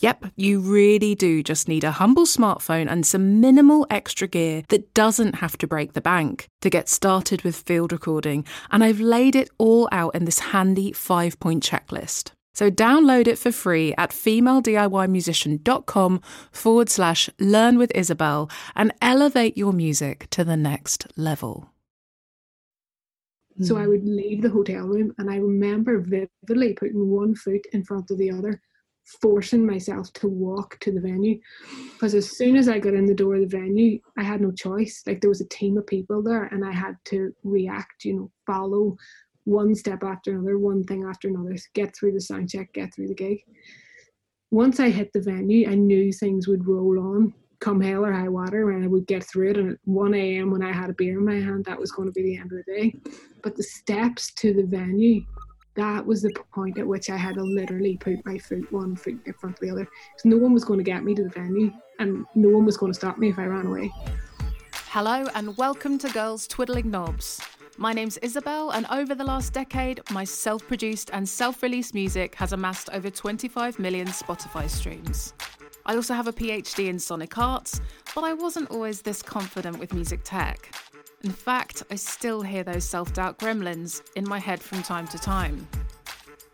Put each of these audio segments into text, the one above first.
Yep, you really do just need a humble smartphone and some minimal extra gear that doesn't have to break the bank to get started with field recording. And I've laid it all out in this handy five point checklist. So download it for free at femalediymusician.com forward slash learn with Isabel and elevate your music to the next level. So I would leave the hotel room and I remember vividly putting one foot in front of the other, forcing myself to walk to the venue. Because as soon as I got in the door of the venue, I had no choice. Like there was a team of people there and I had to react, you know, follow one step after another, one thing after another, get through the sound check, get through the gig. Once I hit the venue, I knew things would roll on, come hell or high water, and I would get through it. And at 1 a.m., when I had a beer in my hand, that was going to be the end of the day. But the steps to the venue, that was the point at which I had to literally put my foot one foot in front of the other. Because no one was going to get me to the venue, and no one was going to stop me if I ran away. Hello, and welcome to Girls Twiddling Knobs. My name's Isabel, and over the last decade, my self produced and self released music has amassed over 25 million Spotify streams. I also have a PhD in sonic arts, but I wasn't always this confident with music tech. In fact, I still hear those self doubt gremlins in my head from time to time.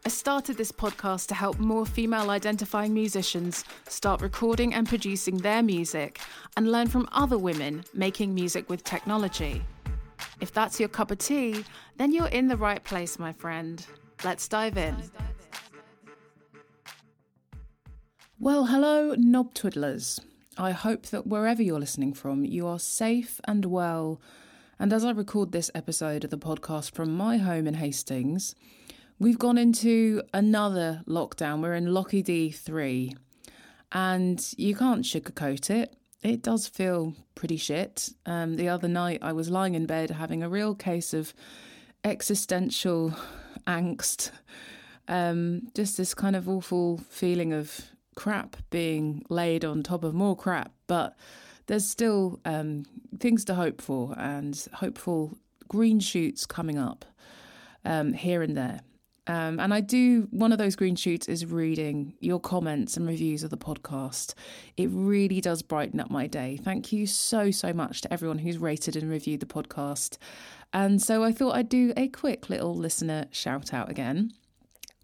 I started this podcast to help more female identifying musicians start recording and producing their music and learn from other women making music with technology. If that's your cup of tea, then you're in the right place, my friend. Let's dive in. Well, hello, knob twiddlers. I hope that wherever you're listening from, you are safe and well. And as I record this episode of the podcast from my home in Hastings, we've gone into another lockdown. We're in Locky D3. And you can't sugarcoat it. It does feel pretty shit. Um, the other night, I was lying in bed having a real case of existential angst. Um, just this kind of awful feeling of crap being laid on top of more crap. But there's still um, things to hope for and hopeful green shoots coming up um, here and there. Um, and I do, one of those green shoots is reading your comments and reviews of the podcast. It really does brighten up my day. Thank you so, so much to everyone who's rated and reviewed the podcast. And so I thought I'd do a quick little listener shout out again.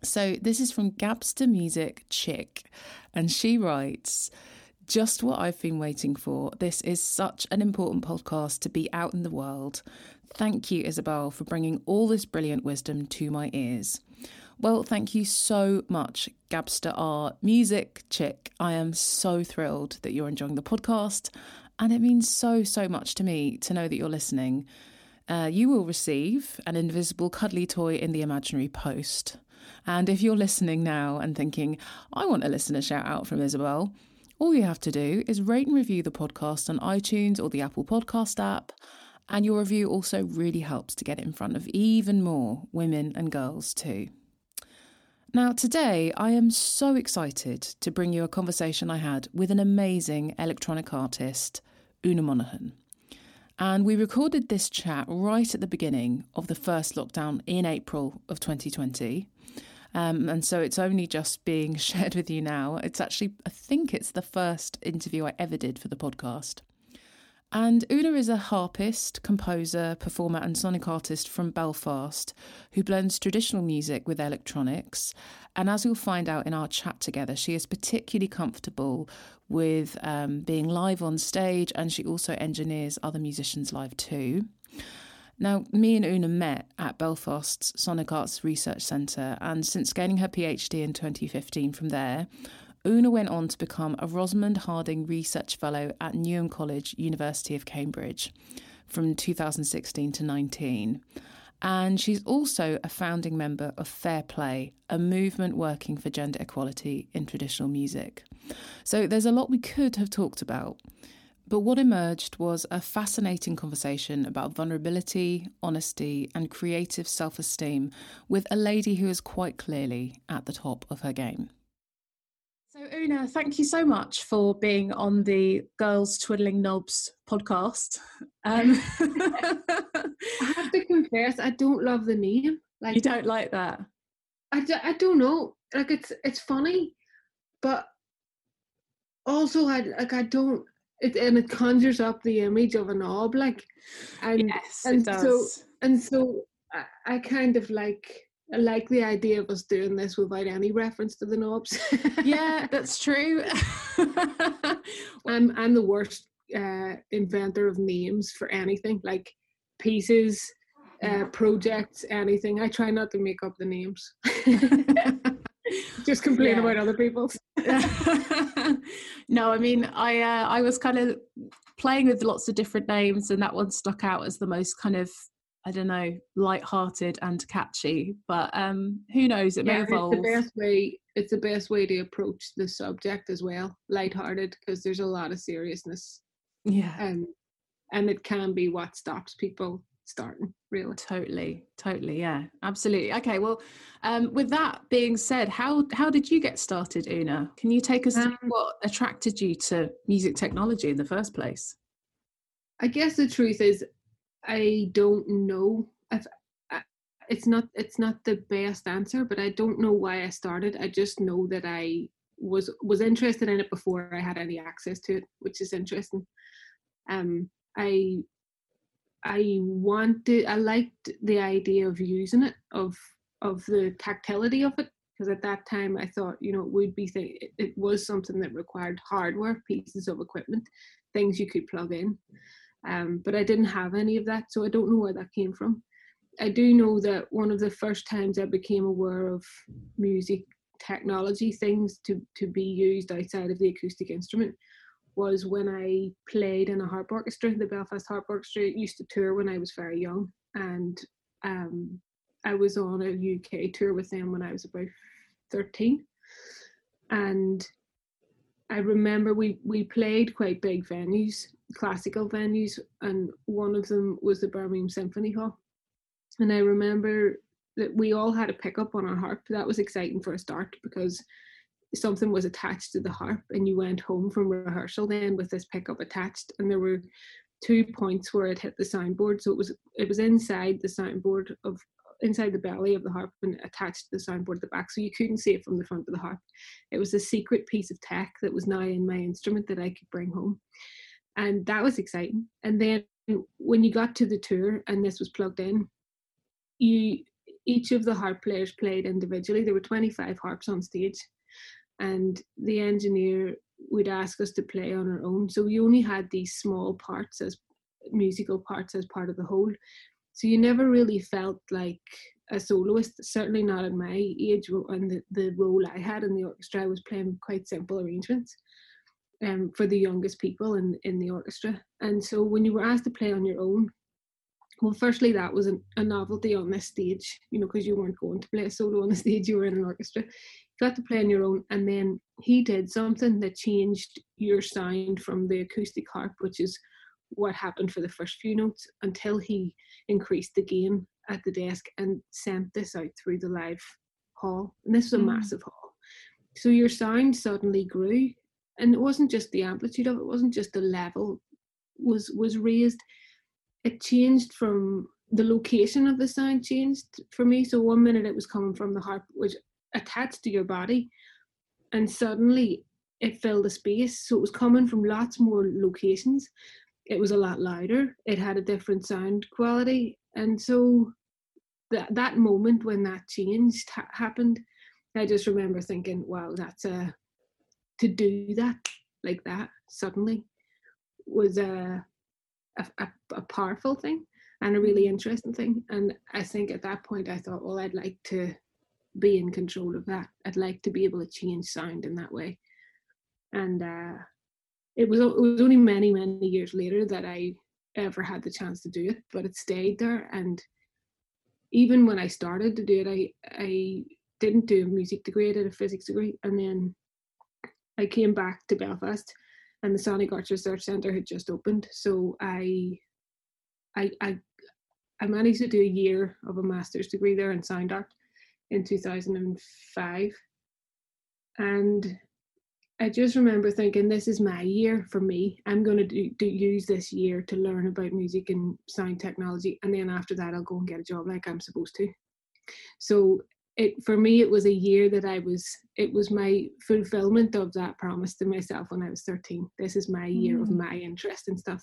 So this is from Gabster Music Chick, and she writes, just what I've been waiting for. This is such an important podcast to be out in the world. Thank you, Isabel, for bringing all this brilliant wisdom to my ears. Well, thank you so much, Gabster R Music Chick. I am so thrilled that you're enjoying the podcast, and it means so, so much to me to know that you're listening. Uh, you will receive an invisible cuddly toy in the imaginary post. And if you're listening now and thinking, I want a shout out from Isabel, all you have to do is rate and review the podcast on iTunes or the Apple Podcast app. And your review also really helps to get it in front of even more women and girls, too. Now, today I am so excited to bring you a conversation I had with an amazing electronic artist, Una Monaghan. And we recorded this chat right at the beginning of the first lockdown in April of 2020. Um, and so it's only just being shared with you now. It's actually, I think it's the first interview I ever did for the podcast. And Una is a harpist, composer, performer, and sonic artist from Belfast who blends traditional music with electronics. And as you'll find out in our chat together, she is particularly comfortable with um, being live on stage and she also engineers other musicians live too. Now, me and Una met at Belfast's Sonic Arts Research Centre, and since gaining her PhD in 2015 from there, Una went on to become a Rosamond Harding Research Fellow at Newnham College, University of Cambridge, from 2016 to 19. And she's also a founding member of Fair Plé, a movement working for gender equality in traditional music. So there's a lot we could have talked about. But what emerged was a fascinating conversation about vulnerability, honesty, and creative self esteem with a lady who is quite clearly at the top of her game. So, Una, thank you so much for being on the Girls Twiddling Knobs podcast. Um, I have to confess, I don't love the name. Like you don't like that? I, I don't know. Like it's it's funny, but also I like I don't it and it conjures up the image of a knob like and yes, and so and so I, I kind of like I like the idea of us doing this without any reference to the knobs. yeah, that's true. I'm I'm the worst uh, inventor of names for anything like pieces, uh, projects, anything. I try not to make up the names. Just complain yeah. about other people's. no, I mean, I uh, I was kind of playing with lots of different names, and that one stuck out as the most kind of I don't know, light-hearted and catchy. But um, who knows? It yeah, may evolve. It's the best way. It's the best way to approach the subject as well, light-hearted, because there's a lot of seriousness. Yeah. And and it can be what stops people starting really. Totally totally yeah absolutely. Okay well um, with that being said how how did you get started una? Can you take us um, what attracted you to music technology in the first place? I guess the truth is i don't know if it's not it's not the best answer but i don't know why i started. I just know that i was was interested in it before i had any access to it which is interesting. Um i I wanted, I liked the idea of using it, of of the tactility of it, because at that time I thought, you know, it would be th- it was something that required hardware, pieces of equipment, things you could plug in. Um, but I didn't have any of that, so I don't know where that came from. I do know that one of the first times I became aware of music technology things to to be used outside of the acoustic instrument was when I played in a harp orchestra. The Belfast Harp Orchestra used to tour when I was very young, and um, I was on a UK tour with them when I was about 13. And I remember we, we played quite big venues, classical venues, and one of them was the Birmingham Symphony Hall. And I remember that we all had a pickup on our harp. That was exciting for a start because something was attached to the harp and you went home from rehearsal then with this pickup attached. And there were two points where it hit the soundboard. So it was it was inside the soundboard of inside the belly of the harp and attached to the soundboard at the back. So you couldn't see it from the front of the harp. It was a secret piece of tech that was now in my instrument that i could bring home. And that was exciting. And then when you got to the tour and this was plugged in you each of the harp players played individually. There were 25 harps on stage and the engineer would ask us to play on our own. So we only had these small parts as musical parts as part of the whole. So you never really felt like a soloist, certainly not at my age and the, the role I had in the orchestra. I was playing quite simple arrangements um, for the youngest people in, in the orchestra. And so when you were asked to play on your own, well, firstly, that was an, a novelty on this stage, you know, because you weren't going to play a solo on the stage, you were in an orchestra got to play on your own. And then he did something that changed your sound from the acoustic harp which is what happened for the first few notes until he increased the gain at the desk and sent this out through the live hall. And this was a mm. massive hall. So your sound suddenly grew. And it wasn't just the amplitude of it, it wasn't just the level was was raised. It changed from the location of the sound changed for me. So one minute it was coming from the harp which attached to your body. And suddenly it filled the space. So it was coming from lots more locations. It was a lot louder. It had a different sound quality. And so that that moment when that changed ha- happened i just remember thinking wow that's a to do that like that suddenly was a a, a, a powerful thing and a really mm. interesting thing. And I think at that point I thought, well, I'd like to be in control of that. I'd like to be able to change sound in that way. And uh, it was it was only many many years later that I ever had the chance to do it, but it stayed there. And even when I started to do it, I I didn't do a music degree. I did a physics degree, and then I came back to Belfast, and the Sonic Arts Research Centre had just opened. So I I I I managed to do a year of a master's degree there in sound art in 2005. And I just remember thinking, this is my year for me. I'm going to do, do, use this year to learn about music and sound technology. And then after that, I'll go and get a job like I'm supposed to. So it for me it was a year that i was it was my fulfillment of that promise to myself when i was 13 this is my year mm. of my interest and stuff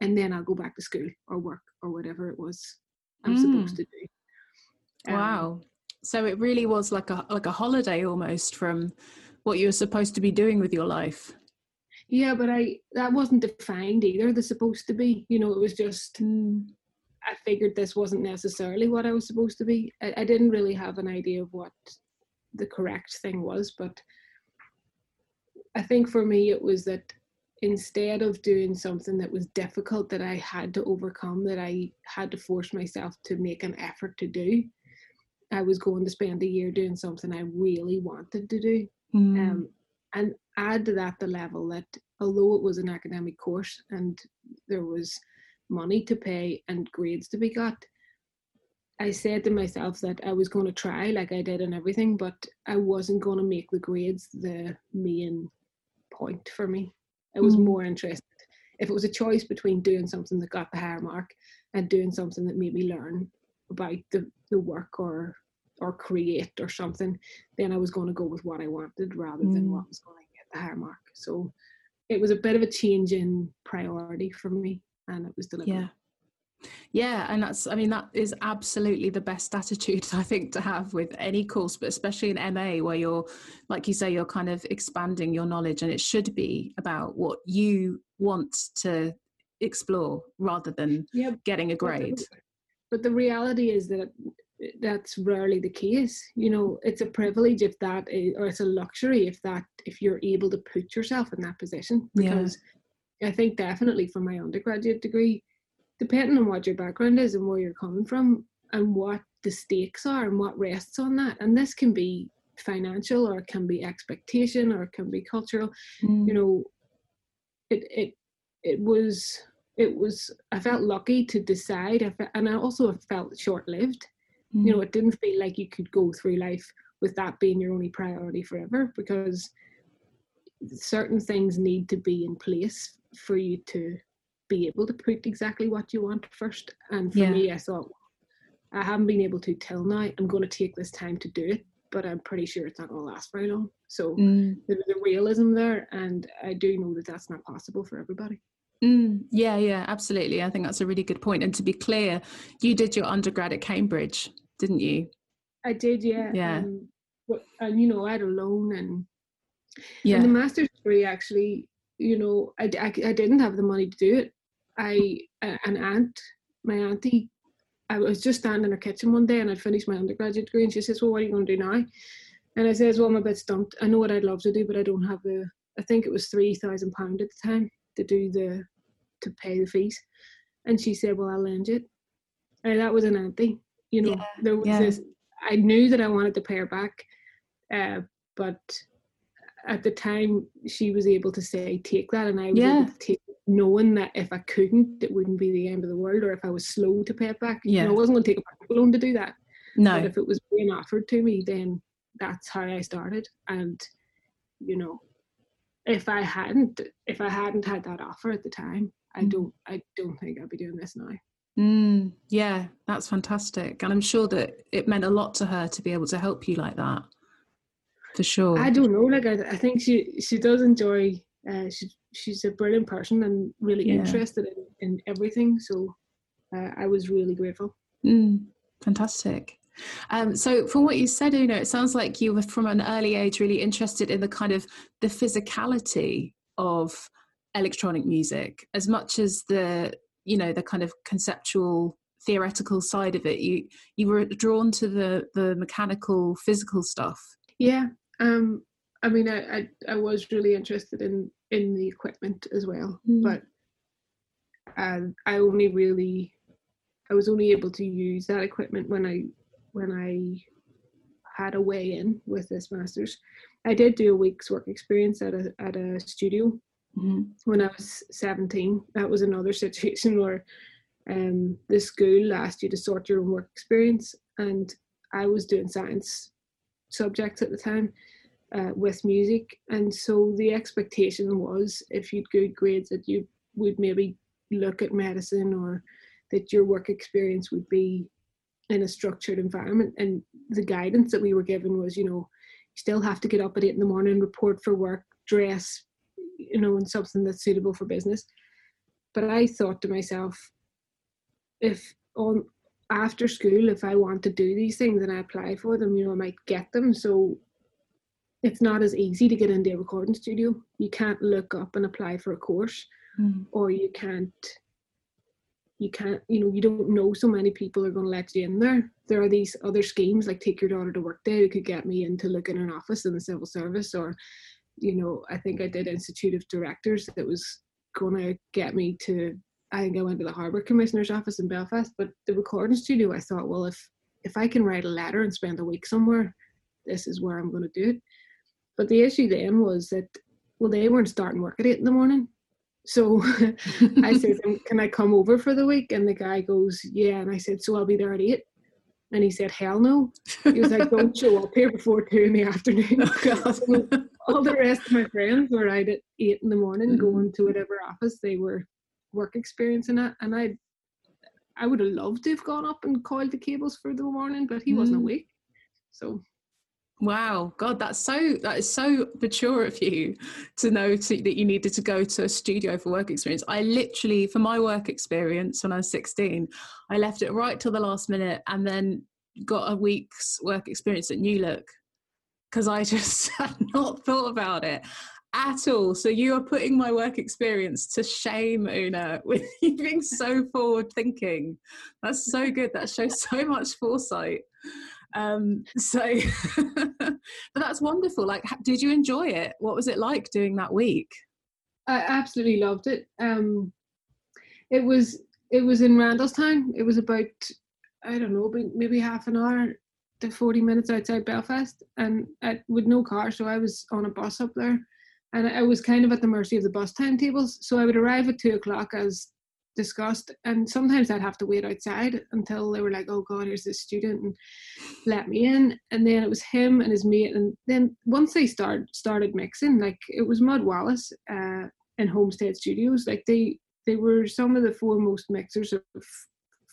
and then i'll go back to school or work or whatever it was i'm mm. supposed to do um, wow so it really was like a like a holiday almost from what you were supposed to be doing with your life. Yeah but i that wasn't defined either. The supposed to be you know it was just mm. i figured this wasn't necessarily what i was supposed to be. I, I didn't really have an idea of what the correct thing was but i think for me it was that instead of doing something that was difficult that i had to overcome that i had to force myself to make an effort to do I was going to spend a year doing something I really wanted to do. Mm. Um, and add to that the level that although it was an academic course and there was money to pay and grades to be got, I said to myself that I was going to try like I did in everything, but I wasn't going to make the grades the main point for me. I was mm. more interested. If it was a choice between doing something that got the higher mark and doing something that made me learn about the, the work or or create or something, then I was going to go with what I wanted rather mm. than what was going to get the higher mark. So it was a bit of a change in priority for me and it was deliberate. Yeah. Yeah, and that's, I mean, that is absolutely the best attitude, I think, to have with any course, but especially in MA, where you're, like you say, you're kind of expanding your knowledge, and it should be about what you want to explore rather than getting a grade but the reality is that that's rarely the case you know it's a privilege if that is, or it's a luxury if that if you're able to put yourself in that position because yeah. i think definitely for my undergraduate degree depending on what your background is and where you're coming from and what the stakes are and what rests on that and this can be financial or it can be expectation or it can be cultural mm. you know it it it was it was I felt lucky to decide, I felt, and I also felt short lived. Mm. You know, it didn't feel like you could go through life with that being your only priority forever because certain things need to be in place for you to be able to put exactly what you want first. And for yeah. me, I thought I haven't been able to till now. I'm going to take this time to do it, but I'm pretty sure it's not going to last very long. So mm. there's a realism there, and I do know that that's not possible for everybody. Mm, yeah, yeah, absolutely. I think that's a really good point. And to be clear, you did your undergrad at Cambridge, didn't you? I did, yeah. Yeah. Um, and you know, I had a loan and yeah. And the master's degree actually, you know, I, I, I didn't have the money to do it. I an aunt, my auntie, I was just standing in her kitchen one day and I'd finished my undergraduate degree and she says, "Well, what are you going to do now?" And I says, "Well, I'm a bit stumped. I know what I'd love to do, but I don't have the. I think it was three thousand pound at the time to do the to pay the fees. And she said, Well, I'll lend it. And that was an auntie. You know, yeah, there was yeah. this I knew that I wanted to pay her back. Uh, but at the time she was able to say take that and I was yeah. able to take it, knowing that if I couldn't it wouldn't be the end of the world or if I was slow to pay it back. Yeah. You know, I wasn't gonna take a loan to do that. No. But if it was being offered to me then that's how I started. And you know, if I hadn't if I hadn't had that offer at the time, I mm. don't I don't think I'd be doing this now. Mm, yeah, that's fantastic, and I'm sure that it meant a lot to her to be able to help you like that. For sure. I don't know. Like I, I think she she does enjoy. Uh, she she's a brilliant person and really yeah. interested in, in everything. So uh, I was really grateful. Mm, fantastic. Um, so from what you said, you know, it sounds like you were from an early age really interested in the kind of the physicality of electronic music as much as the, you know, the kind of conceptual theoretical side of it. You you were drawn to the the mechanical, physical stuff. Yeah. Um. I mean, I I, I was really interested in in the equipment as well, mm. but uh, I only really I was only able to use that equipment when I when I had a way in with this masters. I did do a week's work experience at a at a studio mm-hmm. when I was 17. That was another situation where um, the school asked you to sort your own work experience, and I was doing science subjects at the time uh, with music, and so the expectation was if you'd good grades that you would maybe look at medicine or that your work experience would be in a structured environment and the guidance that we were given was you know you still have to get up at eight in the morning report for work dress you know in something that's suitable for business. But i thought to myself if on after school if i want to do these things and i apply for them you know i might get them. So it's not as easy to get into a recording studio. You can't look up and apply for a course mm. or you can't you can't you know you don't know so many people are going to let you in there. There are these other schemes like take your daughter to work day who could get me in to look in an office in the civil service or you know i think i did institute of directors that was going to get me to i think i went to the harbour commissioner's office in belfast but the recording studio i thought well if if i can write a letter and spend a week somewhere this is where i'm going to do it. But the issue then was that well they weren't starting work at eight in the morning so I said, Can I come over for the week? And the guy goes, Yeah. And I said, So I'll be there at eight. And he said, Hell no. He was like, Don't show up here before two in the afternoon. Oh, all the rest of my friends were out at eight in the morning mm-hmm. going to whatever office they were work experiencing it. And I I would have loved to have gone up and coiled the cables for the morning, but he mm. wasn't awake. So Wow, God, that's so that is so mature of you to know to, that you needed to go to a studio for work experience. I literally, for my work experience when I was 16, I left it right till the last minute and then got a week's work experience at New Look because I just had not thought about it at all. So you are putting my work experience to shame, Una, with you being so forward thinking. That's so good. That shows so much foresight. Um, so, but that's wonderful. Like, did you enjoy it? What was it like doing that week? I absolutely loved it. Um, it was it was in Randalstown. It was about I don't know, maybe half an hour to forty minutes outside Belfast, and I, with no car, so I was on a bus up there, and I was kind of at the mercy of the bus timetables. So I would arrive at two o'clock as discussed and sometimes I'd have to wait outside until they were like oh god here's this student and let me in. And then it was him and his mate and then once they start started mixing like it was Mudd Wallace uh, in Homestead Studios. Like they they were some of the foremost mixers of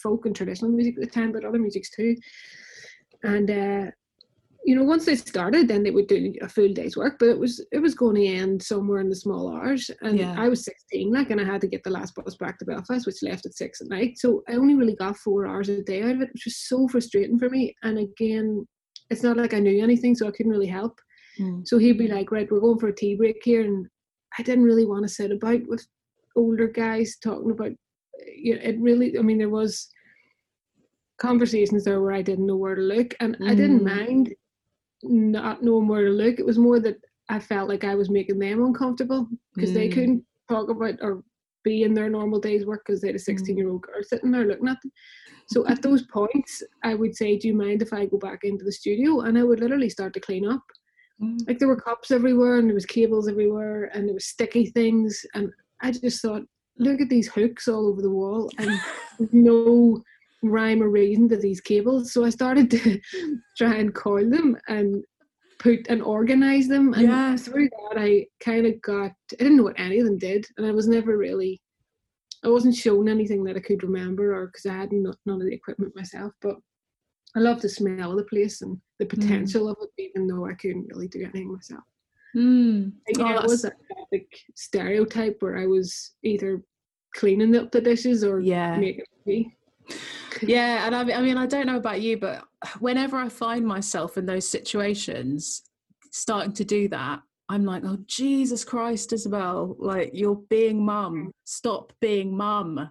folk and traditional music at the time but other musics too. And uh, you know, once they started, then they would do a full day's work, but it was it was going to end somewhere in the small hours. And yeah. I was 16, like, and I had to get the last bus back to Belfast, which left at six at night. So I only really got four hours a day out of it, which was so frustrating for me. And again, it's not like I knew anything, so I couldn't really help. Mm. So he'd be like, "Right, we're going for a tea break here," and I didn't really want to sit about with older guys talking about. You know, it really, I mean, there was conversations there where I didn't know where to look, and mm. I didn't hmm. mind not knowing where to look. It was more that I felt like I was making them uncomfortable because mm. they couldn't talk about or be in their normal day's work because they had a 16 year old girl sitting there looking at them. So at those points, I would say, Do you mind if I go back into the studio? And I would literally start to clean up. Mm. Like there were cups everywhere and there was cables everywhere and there was sticky things. And I just thought, look at these hooks all over the wall and no rhyme or reason to these cables. So I started to try and coil them and put and organize them. And yeah. through that, I kind of got, I didn't know what any of them did. And I was never really, I wasn't shown anything that I could remember or because I had none of the equipment myself. But I love the smell of the place and the mm. potential mm. of it, even though I couldn't really do anything myself. Mm. Yeah, oh, it was a classic stereotype where I was either cleaning up the dishes or yeah. making tea yeah and I mean, I mean i don't know about you but whenever i find myself in those situations starting to do that i'm like oh jesus christ isabel like you're being mum. Mm. Stop being mum.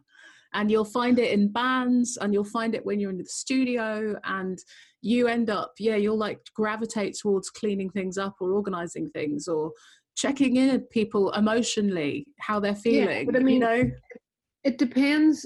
And you'll find it in bands and you'll find it when you're in the studio and you end up yeah you'll like gravitate towards cleaning things up or organizing things or checking in people emotionally how they're feeling yeah, but i mean you know it depends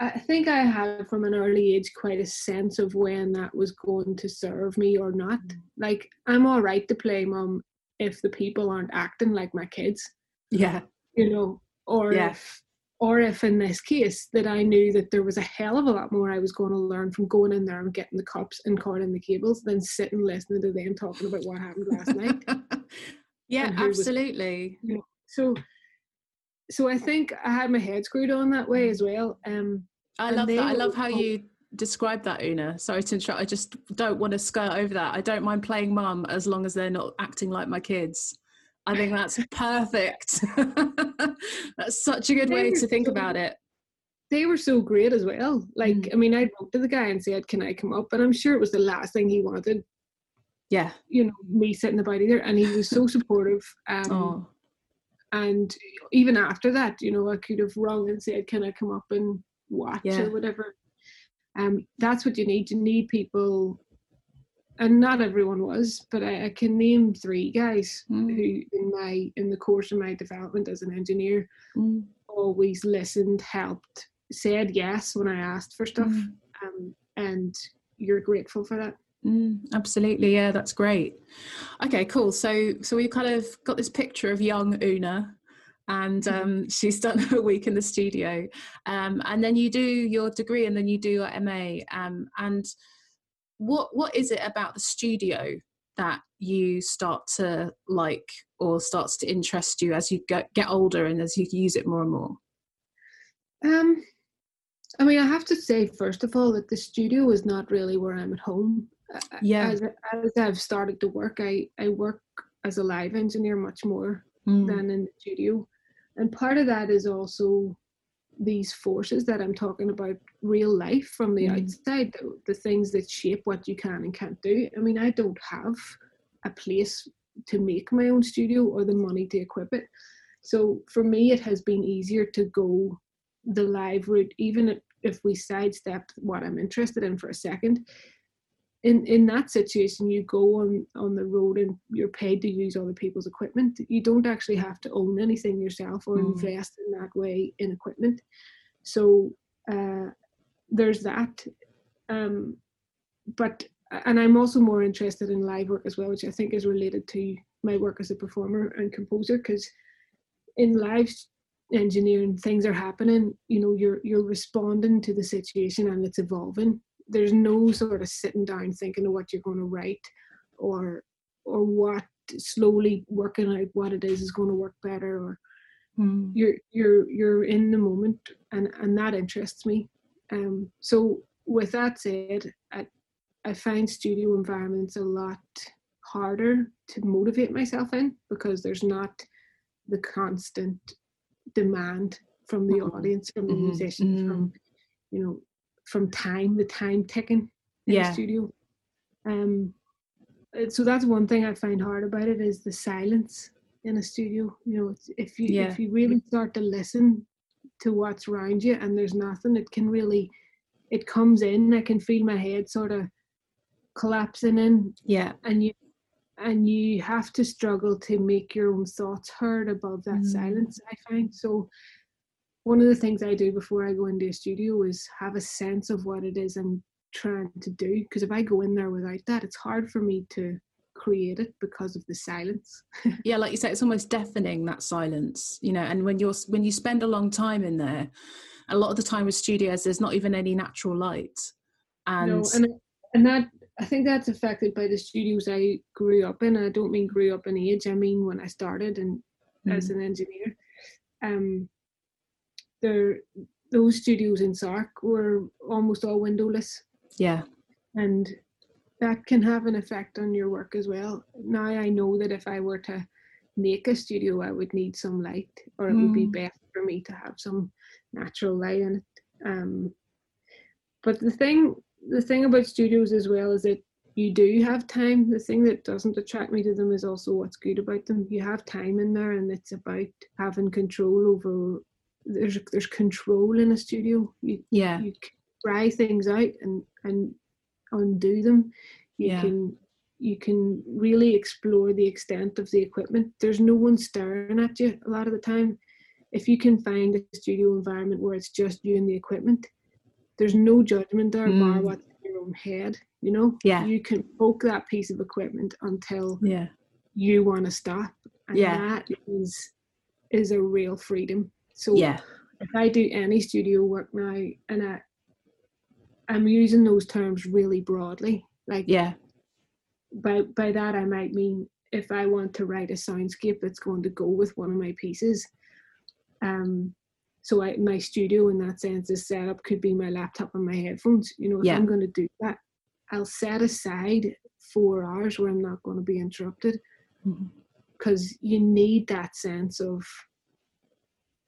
i think i had from an early age quite a sense of when that was going to serve me or not mm. like i'm all right to play mom if the people aren't acting like my kids yeah you know or yeah. if or if in this case that I knew that there was a hell of a lot more I was going to learn from going in there and getting the cups and cording the cables than sitting listening to them talking about what happened last night. yeah, absolutely. Was, you know, so so I think I had my head screwed on that way as well. Um I love that. I love how you describe that, Una. Sorry to interrupt. I just don't want to skirt over that. I don't mind playing mum as long as they're not acting like my kids. I think that's perfect. that's such a good way to think about it. They were so great as well. Like, mm. I mean, I wrote to the guy and said, Can I come up? And I'm sure it was the last thing he wanted. Yeah. You know, me sitting about either. And he was so supportive. Um, oh. And even after that, you know, I could have rung and said, Can I come up and watch yeah. or whatever? Um, that's what you need. You need people and not everyone was, but I, I can name three guys mm. who, in my in the course of my development as an engineer, mm. always listened, helped, said yes when I asked for stuff, mm. um, and you're grateful for that. Mm, absolutely, yeah, that's great. Okay, cool. So, so we kind of got this picture of young Una, and mm-hmm. um, she's done a week in the studio, um, and then you do your degree, and then you do your MA, um, and what what is it about the studio that you start to like or starts to interest you as you get, get older and as you use it more and more um i mean i have to say first of all that the studio is not really where i'm at home yeah as, as i've started to work i i work as a live engineer much more mm. than in the studio and part of that is also these forces that I'm talking about real life from the mm. outside, the, the, things that shape what you can and can't do. I mean, I don't have a place to make my own studio or the money to equip it. So for me, it has been easier to go the live route, even if we sidestep what I'm interested in for a second in in that situation you go on on the road and you're paid to use other people's equipment. You don't actually have to own anything yourself or mm. invest in that way in equipment. So uh, there's that. Um, but and i'm also more interested in live work as well which i think is related to my work as a performer and composer because in live engineering things are happening you know you're you're responding to the situation and it's evolving there's no sort of sitting down thinking of what you're going to write or or what slowly working out what it is is going to work better or mm. you're you're you're in the moment and and that interests me um so with that said i i find studio environments a lot harder to motivate myself in because there's not the constant demand from the mm-hmm. audience from the mm-hmm. musicians mm-hmm. from you know from time, the time ticking in yeah. the studio. Um, so that's one thing I find hard about it is the silence in a studio. You know, if you yeah. if you really start to listen to what's around you and there's nothing, it can really it comes in. I can feel my head sort of collapsing in. Yeah, and you and you have to struggle to make your own thoughts heard above that mm. silence. I find so one of the things I do before I go into a studio is have a sense of what it is I'm trying to do. Because if I go in there without that, it's hard for me to create it because of the silence. yeah, like you say, it's almost deafening that silence, you know. And when you're when you spend a long time in there, a lot of the time with studios, there's not even any natural light. And no, and and that I think that's affected by the studios I grew up in. I don't mean grew up in age. I mean when I started and mm. as an engineer. Um, there those studios in SARC were almost all windowless. Yeah. And that can have an effect on your work as well. Now I know that if I were to make a studio, I would need some light, or it mm. would be mm. best for me to have some natural light in it. Um, but the thing, the thing about studios as well is that you do have time. The thing that doesn't attract me to them is also what's good about them. You have time in there, and it's about having control over there's there's control in a studio. You, yeah, you can try things out and and undo them. You Yeah. can you can really explore the extent of the equipment. There's no one staring at you a lot of the time. If you can find a studio environment where it's just you and the equipment, there's no judgment there bar Mm. what's in your own head. You know, Yeah. you can poke that piece of equipment until yeah, you want to stop, and Yeah. that is is a real freedom. So yeah, if I do any studio work now and I I'm using those terms really broadly. Like yeah, by by that I might mean if I want to write a soundscape that's going to go with one of my pieces. Um so I, my studio in that sense is set up could be my laptop and my headphones. You know, if Yeah. I'm going to do that, I'll set aside four hours where I'm not going to be interrupted because you need that sense of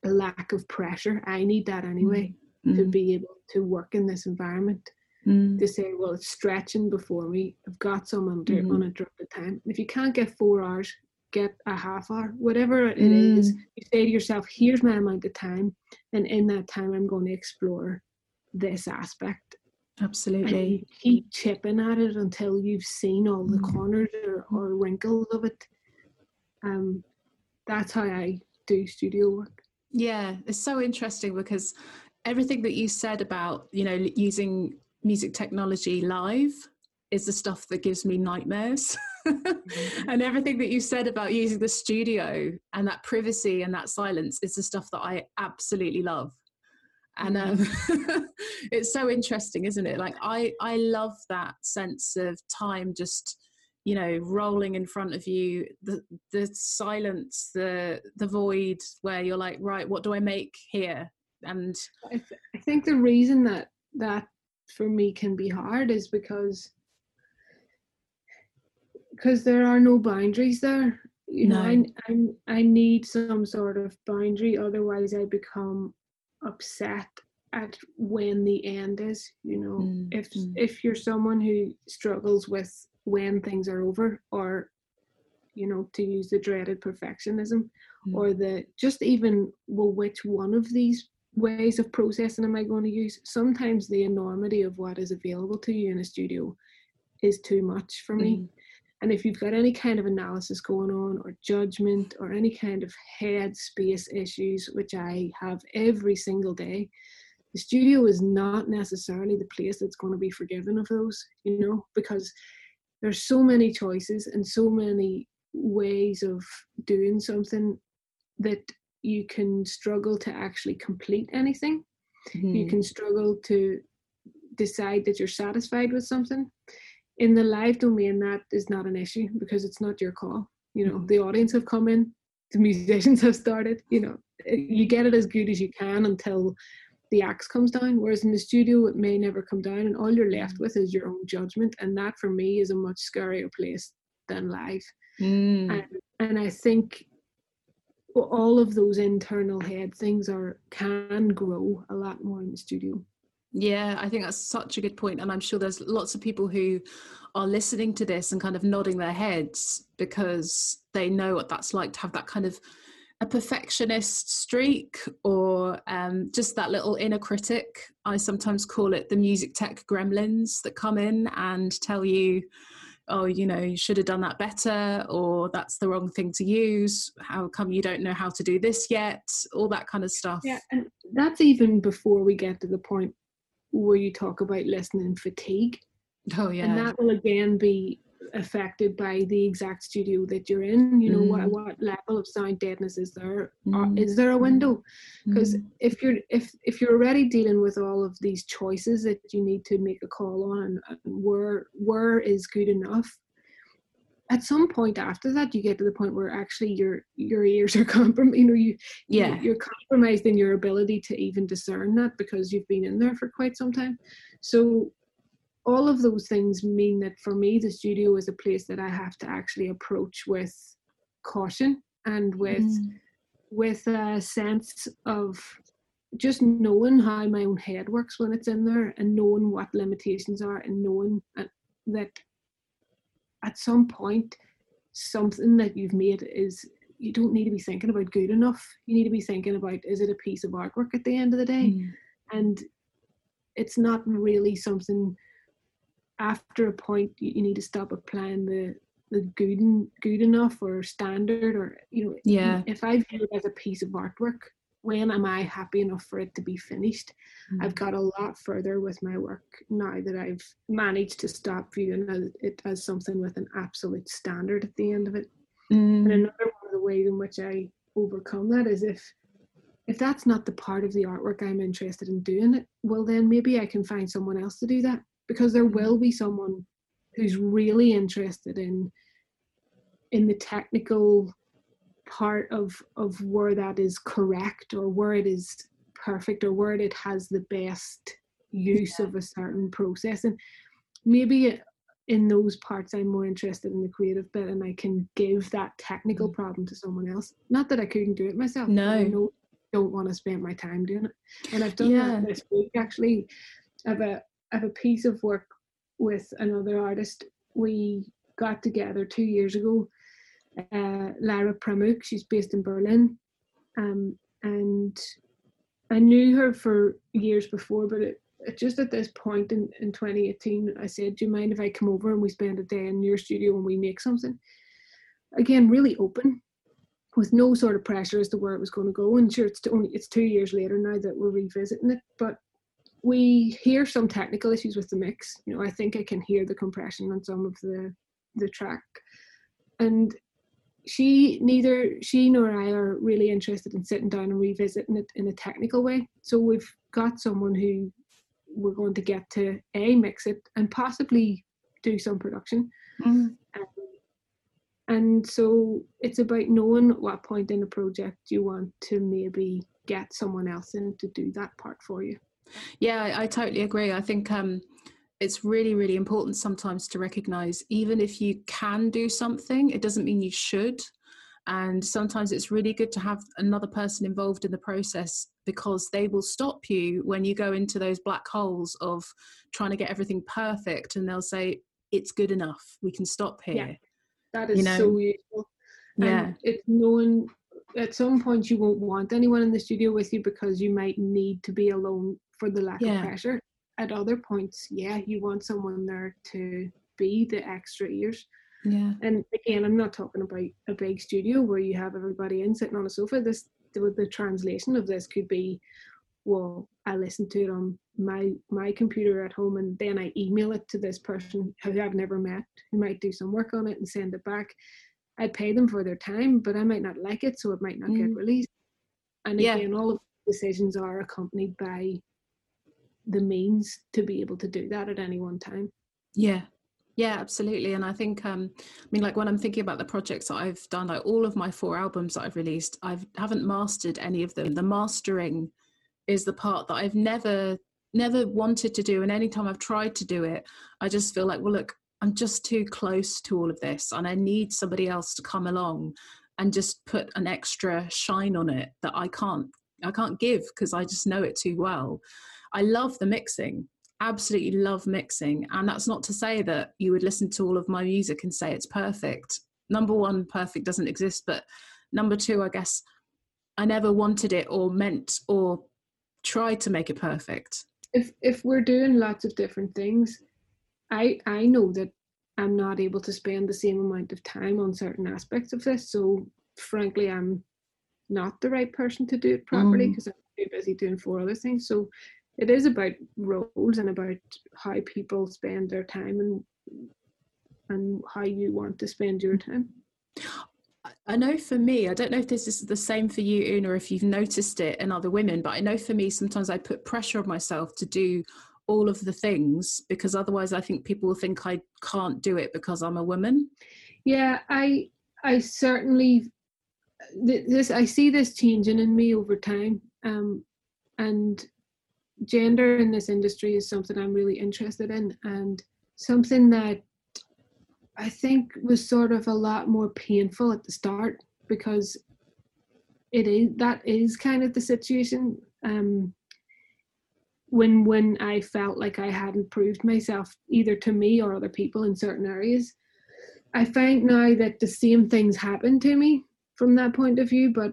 a lack of pressure. I need that anyway to Mm, be able to work in this environment. mm, To say, well, it's stretching before me. I've got some under, Mhm. uninterrupted time. If you can't get four hours, get a half hour, whatever it is. Mm. You say to yourself, here's my amount of time, and in that time, I'm going to explore this aspect. Absolutely. keep chipping at it until you've seen all the Mm. corners or, or wrinkles of it. Um, that's how I do studio work. Yeah, it's so interesting because everything that you said about, you know, using music technology live is the stuff that gives me nightmares. and everything that you said about using the studio and that privacy and that silence is the stuff that I absolutely love. And um, it's so interesting, isn't it? Like I, I love that sense of time just, you know, rolling in front of you, the the silence, the the void where you're like, right, what do I make here? And I, th- I think the reason that that for me can be hard is because because there are no boundaries there. You know, I, I I need some sort of boundary, otherwise I become upset at when the end is. You know, Mm, if mm. if you're someone who struggles with when things are over, or you know, to use the dreaded perfectionism, Mm. or the just even well, which one of these ways of processing am I going to use? Sometimes the enormity of what is available to you in a studio is too much for me. Mm. And if you've got any kind of analysis going on, or judgment, or any kind of head space issues, which I have every single day, the studio is not necessarily the place that's going to be forgiven of those, you know, because there's so many choices and so many ways of doing something that you can struggle to actually complete anything. You Mm. can struggle to decide that you're satisfied with something. In the live domain, that is not an issue because it's not your call. You know, Mhm. the audience have come in, the musicians have started. You know, you get it as good as you can until the axe comes down. Whereas in the studio, it may never come down, and all you're left Mm. with is your own judgment. And that, for me, is a much scarier place than live. Mm. And and I think all of those internal head things are can grow a lot more in the studio. Yeah, I think that's such a good point, and I'm sure there's lots of people who are listening to this and kind of nodding their heads because they know what that's like to have that kind of a perfectionist streak or um, just that little inner critic. I sometimes call it the music tech gremlins that come in and tell you, oh, you know, you should have done that better, or that's the wrong thing to use. How come you don't know how to do this yet? All that kind of stuff. Yeah, and that's even before we get to the point where you talk about listening fatigue. Oh, yeah. And that will again be affected by the exact studio that you're in. You know, what Mm. what level of sound deadness is there? Or Mm. is there a window? because Mm. if you're if if you're already dealing with all of these choices that you need to make a call on and, where where is good enough at some point after that you get to the point where actually your your ears are compromised you know you- Yeah. you're compromised in your ability to even discern that because you've been in there for quite some time so all of those things mean that for me the studio is a place that i have to actually approach with caution and with Mm. with a sense of just knowing how my own head works when it's in there and knowing what limitations are and knowing uh, that at some point something that you've made is you don't need to be thinking about good enough. You need to be thinking about is it a piece of artwork at the end of the day? Mm. And it's not really something after a point you, you need to stop applying the the good and good enough or standard or you know Yeah. if I view it as a piece of artwork, when am I happy enough for it to be finished? Mm. I've got a lot further with my work now that I've managed to stop viewing it as something with an absolute standard at the end of it. And Mm. another one of the ways in which I overcome that is if if that's not the part of the artwork I'm interested in doing it, well then maybe I can find someone else to do that. Because there will be someone who's really interested in in the technical part of of where that is correct or where it is perfect or where it has the best use of a certain process. And maybe in those parts i'm more interested in the creative bit and i can give that technical mm. problem to someone else. Not that i couldn't do it myself No. don't want to spend my time doing it. And i've done Yeah. that this week actually I have a I have a piece of work with another artist we got together two years ago uh, Lara Pramuk. She's based in Berlin, um, and I knew her for years before, but it, it just at this point in, in 2018, I said, "Do you mind if I come over and we spend a day in your studio and we make something?" Again, really open, with no sort of pressure as to where it was going to go. And sure, it's only it's two years later now that we're revisiting it, but we hear some technical issues with the mix. You know, I think I can hear the compression on some of the the track, and she neither she nor I are really interested in sitting down and revisiting it in a technical way. So we've got someone who we're going to get to a mix it and possibly do some production. Mm. Um, and so it's about knowing at what point in the project you want to maybe get someone else in to do that part for you. Yeah, I, I totally agree. I think um, it's really, really important sometimes to recognize, even if you can do something, it doesn't mean you should. And sometimes it's really good to have another person involved in the process because they will stop you when you go into those black holes of trying to get everything perfect. And they'll say, it's good enough. We can stop here. Yeah. That is You know, so useful. Yeah. And it's knowing at some point you won't want anyone in the studio with you because you might need to be alone for the lack Yeah. of pressure. At other points, yeah, you want someone there to be the extra ears. Yeah. And again, I'm not talking about a big studio where you have everybody in sitting on a sofa. This the, the translation of this could be, well, I listen to it on my my computer at home, and then I email it to this person who I've never met, who might do some work on it and send it back. I'd pay them for their time, but I might not like it, so it might not get Mm. released. And Yeah. again, all of the decisions are accompanied by the means to be able to do that at any one time. Yeah. Yeah, absolutely. And I think, um, I mean, like when I'm thinking about the projects that I've done, like all of my four albums that I've released, I've haven't mastered any of them. The mastering is the part that I've never, never wanted to do. And anytime I've tried to do it, I just feel like, well, look, I'm just too close to all of this, and I need somebody else to come along and just put an extra shine on it that I can't, I can't give because I just know it too well. I love the mixing absolutely love mixing. And that's not to say that you would listen to all of my music and say it's perfect. Number one perfect doesn't exist but number two i guess i never wanted it or meant or tried to make it perfect. If if we're doing lots of different things i i know that i'm not able to spend the same amount of time on certain aspects of this. So frankly i'm not the right person to do it properly Mm. because i'm too busy doing four other things. So it is about roles and about how people spend their time and and how you want to spend your time I- know for me, I don't know if this is the same for you, Una, if you've noticed it in other women, but I know for me, sometimes I put pressure on myself to do all of the things because otherwise I think people will think I can't do it because I'm a woman. Yeah, I I certainly this I see this changing in me over time. Um, and gender in this industry is something I'm really interested in, and something that I think was sort of a lot more painful at the start because it is that is kind of the situation. Um, when when I felt like I hadn't proved myself either to me or other people in certain areas. I find now that the same things happen to me from that point of view, but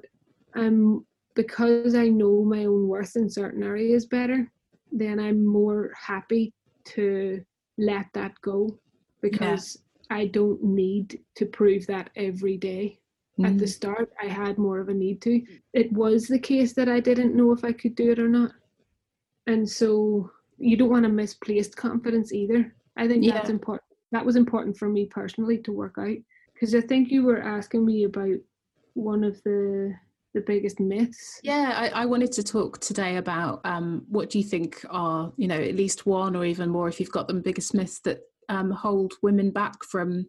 I'm because I know my own worth in certain areas better, then I'm more happy to let that go because yeah. I don't need to prove that every day. Mm. At the mm. start, I had more of a need to. It was the case that I didn't know if I could do it or not. And so you don't want to misplaced confidence either. I think yeah. that's important. That was important for me personally to work out because I think you were asking me about one of the the biggest myths. Yeah, I, I wanted to talk today about um, what do you think are you know at least one or even more if you've got them biggest myths that um, hold women back from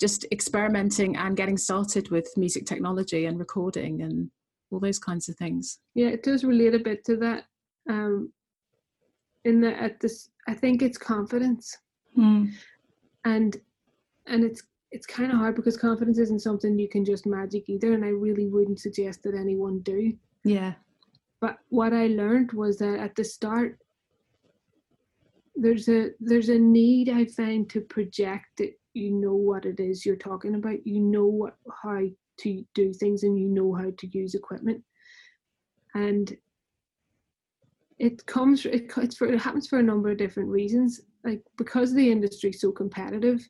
just experimenting and getting started with music technology and recording and all those kinds of things. Yeah, it does relate a bit to that. Um, in the at this, I think it's confidence, mm. and and it's it's kind of hard because confidence isn't something you can just magic either, and I really wouldn't suggest that anyone do. Yeah. But what I learned was that at the start, there's a there's a need I find to project that you know what it is you're talking about, you know what how to do things, and you know how to use equipment, and it comes it, it's for, it happens for a number of different reasons like because the industry's so competitive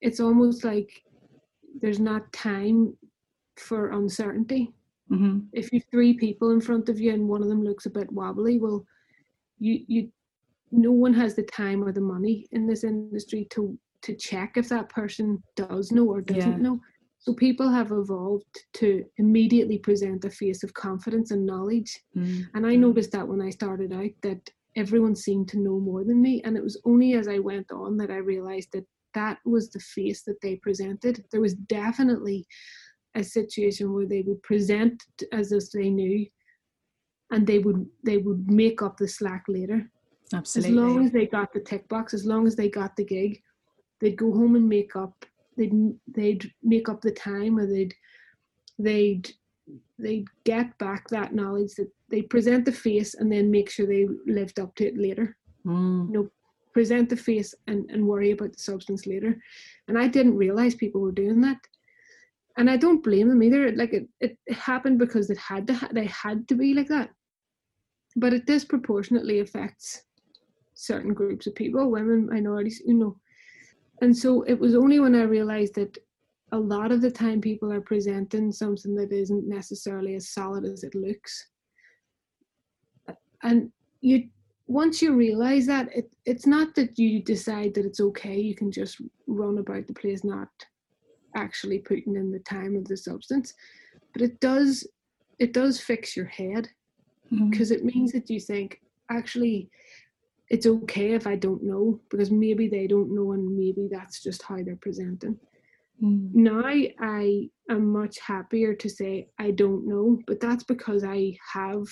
it's almost like there's not time for uncertainty mm-hmm. if you've three people in front of you and one of them looks a bit wobbly well you you no one has the time or the money in this industry to to check if that person does know or doesn't yeah. know so people have evolved to immediately present a face of confidence and knowledge. Mm. And I noticed that when I started out that everyone seemed to know more than me. And it was only as I went on that I realized that that was the face that they presented. There was definitely a situation where they would present as if they knew and they would they would make up the slack later. Absolutely. As long as they got the tick box, as long as they got the gig, they'd go home and make up they'd they'd make up the time or they'd they'd they'd get back that knowledge that they present the face and then make sure they lived up to it later mm. you know present the face and, and worry about the substance later. And i didn't realize people were doing that. And i don't blame them either. Like it, it happened because it had to ha- they had to be like that. But it disproportionately affects certain groups of people women minorities you know. And so it was only when I realized that a lot of the time people are presenting something that isn't necessarily as solid as it looks. And you once you realize that it, it's not that you decide that it's okay, you can just run about the place not actually putting in the time of the substance. But it does it does fix your head because mm-hmm. it means that you think actually it's okay if I don't know because maybe they don't know and maybe that's just how they're presenting. Mm. Now I am much happier to say I don't know, but that's because I have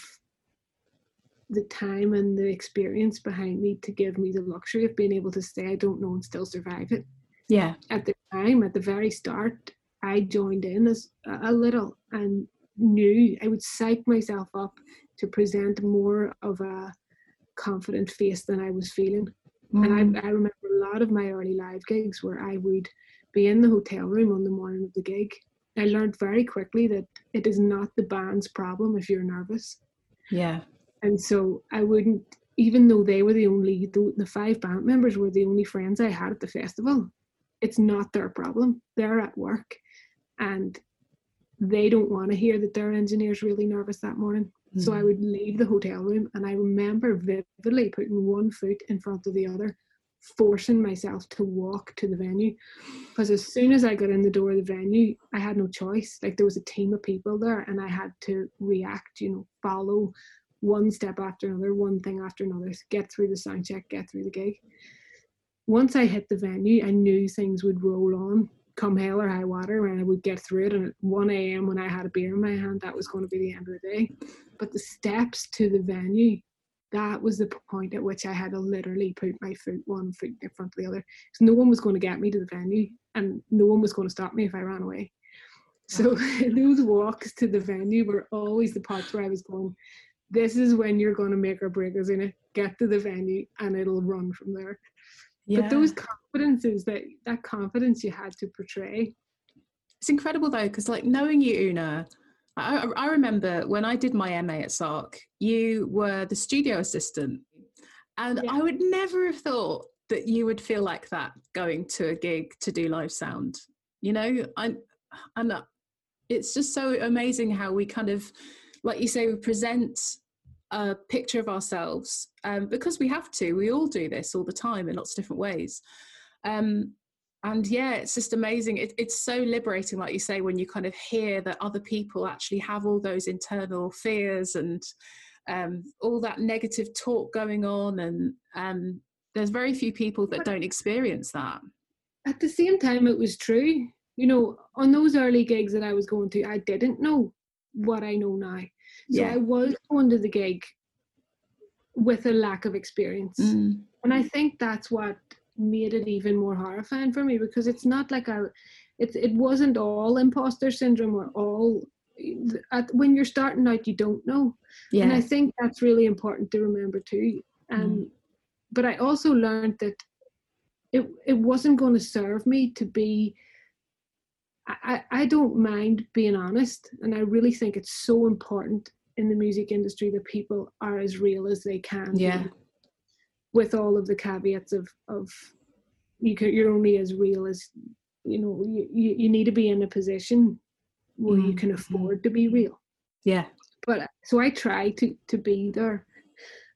the time and the experience behind me to give me the luxury of being able to say I don't know and still survive it. Yeah. At the time, at the very start, I joined in as a little and knew I would psych myself up to present more of a confident face than I was feeling. Mm. And I, I remember a lot of my early live gigs where I would be in the hotel room on the morning of the gig. I learned very quickly that it is not the band's problem if you're nervous. Yeah. And so I wouldn't, even though they were the only, the, the five band members were the only friends I had at the festival, it's not their problem. They're at work and they don't want to hear that their engineer's really nervous that morning. So I mm. would leave the hotel room and I remember vividly putting one foot in front of the other, forcing myself to walk to the venue. Because as soon as I got in the door of the venue, I had no choice. Like there was a team of people there and I had to react, you know, follow one step after another, one thing after another, get through the sound check, get through the gig. Once I hit the venue, I knew things would roll on come hell or high water and I would get through it. And at 1 a.m. when I had a beer in my hand, that was going to be the end of the day. But the steps to the venue, that was the point at which I had to literally put my foot one foot in front of the other. So no one was going to get me to the venue and no one was going to stop me if I ran away. So those walks to the venue were always the parts where I was going, this is when you're going to make or break us in it. Get to the venue and it'll run from there. Yeah. But those confidences that that confidence you had to portray It's incredible though, because like knowing you, Una, I, I remember when I did my MA at SARC, you were the studio assistant. And yeah. I would never have thought that you would feel like that going to a gig to do live sound. You know, I, and uh, it's just so amazing how we kind of, like you say, we present a picture of ourselves um, because we have to. We all do this all the time in lots of different ways. Um, and yeah it's just amazing it, it's so liberating like you say when you kind of hear that other people actually have all those internal fears and um, all that negative talk going on and um, there's very few people that don't experience that at the same time it was true you know on those early gigs that i was going to i didn't know what i know now so yeah. i was going to the gig with a lack of experience mm. and i think that's what made it even more horrifying for me because it's not like a it, it wasn't all imposter syndrome or all at, when you're starting out you don't know yeah. and i think that's really important to remember too um, mm. but i also learned that it, it wasn't going to serve me to be I, I don't mind being honest and i really think it's so important in the music industry that people are as real as they can yeah. Be with all of the caveats of of you can, you're only as real as you know you, you need to be in a position where mm-hmm. you can afford to be real. Yeah. But so i try to to be there.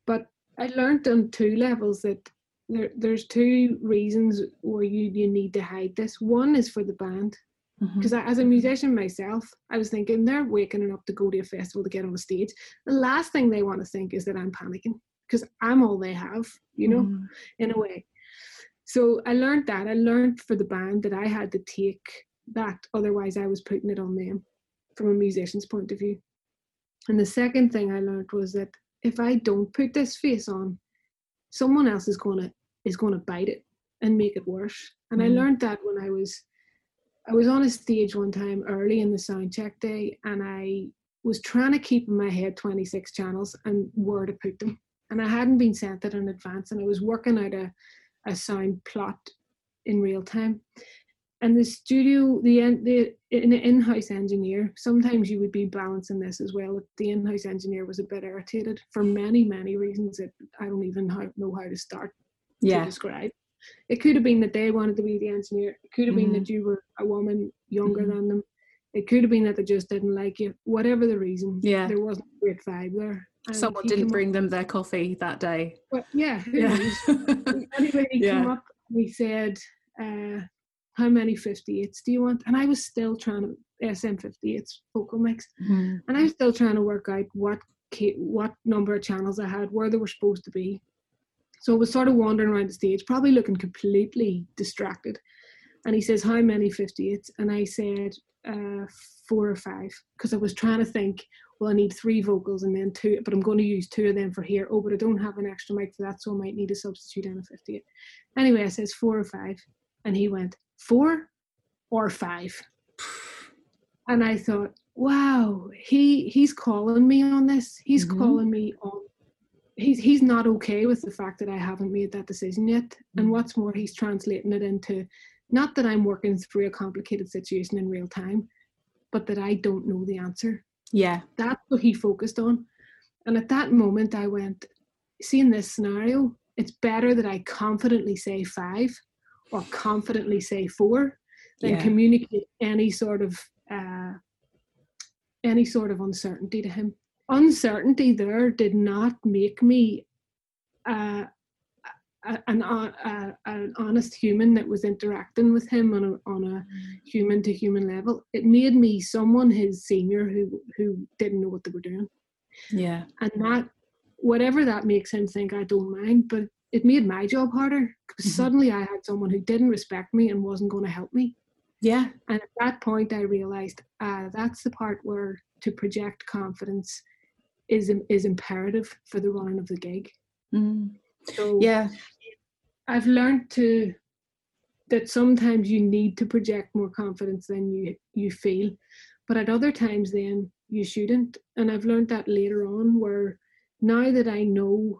But i learned on two levels that there, there's two reasons where you you need to hide this. One is for the band because mm-hmm. as a musician myself i was thinking they're waking up to go to a festival to get on a stage the last thing they want to think is that i'm panicking because I'm all they have, you know, mm. in a way. So I learned that. I learned for the band that I had to take that, otherwise, I was putting it on them from a musician's point of view. And the second thing I learned was that if I don't put this face on, someone else is gonna is gonna bite it and make it worse. And mm. I learned that when I was I was on a stage one time early in the sound check day and I was trying to keep in my head 26 channels and where to put them and I hadn't been sent it in advance, and I was working out a, a sound plot in real time. And the studio, the the an in-house engineer, sometimes you would be balancing this as well. The in-house engineer was a bit irritated for many, many reasons that I don't even know how to start yeah. to describe. It could have been that they wanted to be the engineer. It could have mm-hmm. been that you were a woman younger mm-hmm. than them. It could have been that they just didn't like you. Whatever the reason, yeah, there wasn't a great vibe there. Someone didn't bring up, them their coffee that day. Well, yeah. yeah. anyway, he yeah. came up and he said, uh, how many 58s do you want? And I was still trying to, SM58s vocal mix. Mm-hmm. And I was still trying to work out what what number of channels I had, where they were supposed to be. So I was sort of wandering around the stage, probably looking completely distracted. And he says, How many 58s? And I said, uh, Four or five, because I was trying to think, well, I need three vocals and then two, but I'm going to use two of them for here. Oh, but I don't have an extra mic for that, so I might need a substitute and a 58. Anyway, I says four or five, and he went, four or five. And I thought, wow, he he's calling me on this. He's mm-hmm. calling me on. He's he's not okay with the fact that I haven't made that decision yet. And what's more, he's translating it into not that I'm working through a complicated situation in real time, but that I don't know the answer. Yeah. That's what he focused on. And at that moment, I went, seeing this scenario, it's better that I confidently say five or confidently say four than yeah. communicate any sort of uh, any sort of uncertainty to him. Uncertainty there did not make me uh, an, uh, an honest human that was interacting with him on a, on a human to human level. It made me someone his senior who who didn't know what they were doing. Yeah, and that whatever that makes him think, I don't mind, but it made my job harder because mm-hmm. suddenly I had someone who didn't respect me and wasn't going to help me. Yeah, and at that point I realized uh, that's the part where to project confidence is is imperative for the running of the gig. Mm. So yeah, I've learned to that sometimes you need to project more confidence than you you feel, but at other times then you shouldn't. And I've learned that later on, where now that I know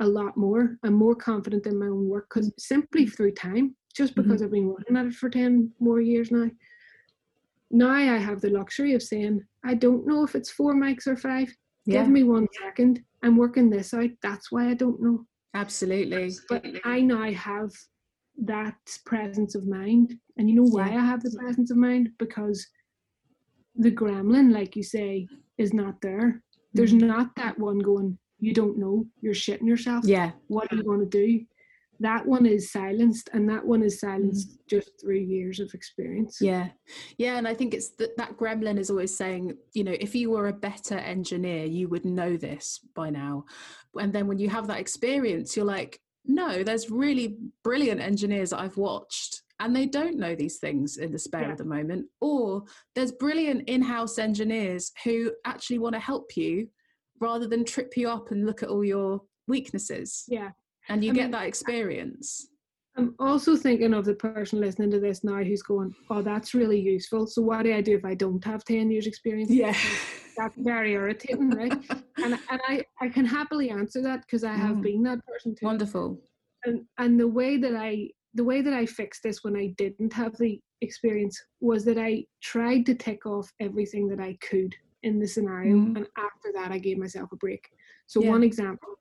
a lot more, I'm more confident in my own work because simply through time, just because mm-hmm. I've been working at it for ten more years now. now I have the luxury of saying, I don't know if it's four mics or five. Yeah. Give me one second. I'm working this out. That's why I don't know. Absolutely. But I now have that presence of mind. And you know why Yeah. I have the presence of mind? Because the gremlin, like you say, is not there. There's Mm. not that one going, you don't know, you're shitting yourself. Yeah. What are you going to do? That one is silenced, and that one is silenced Mm. just through years of experience. Yeah. Yeah. And I think it's that that gremlin is always saying, you know, if you were a better engineer, you would know this by now. And then when you have that experience, you're like, no, there's really brilliant engineers I've watched and they don't know these things in the spare Yeah. of the moment. Or there's brilliant in house engineers who actually want to help you rather than trip you up and look at all your weaknesses. Yeah. And you I get mean, that experience. I'm also thinking of the person listening to this now who's going, Oh, that's really useful. So, what do I do if I don't have 10 years' experience? Yeah. That's very irritating, right? and and I, I can happily answer that because I have Mm. been that person too. Wonderful. And, and the way that I the way that I fixed this when I didn't have the experience was that I tried to tick off everything that I could in the scenario, Mm. and after that, I gave myself a break. So Yeah. one example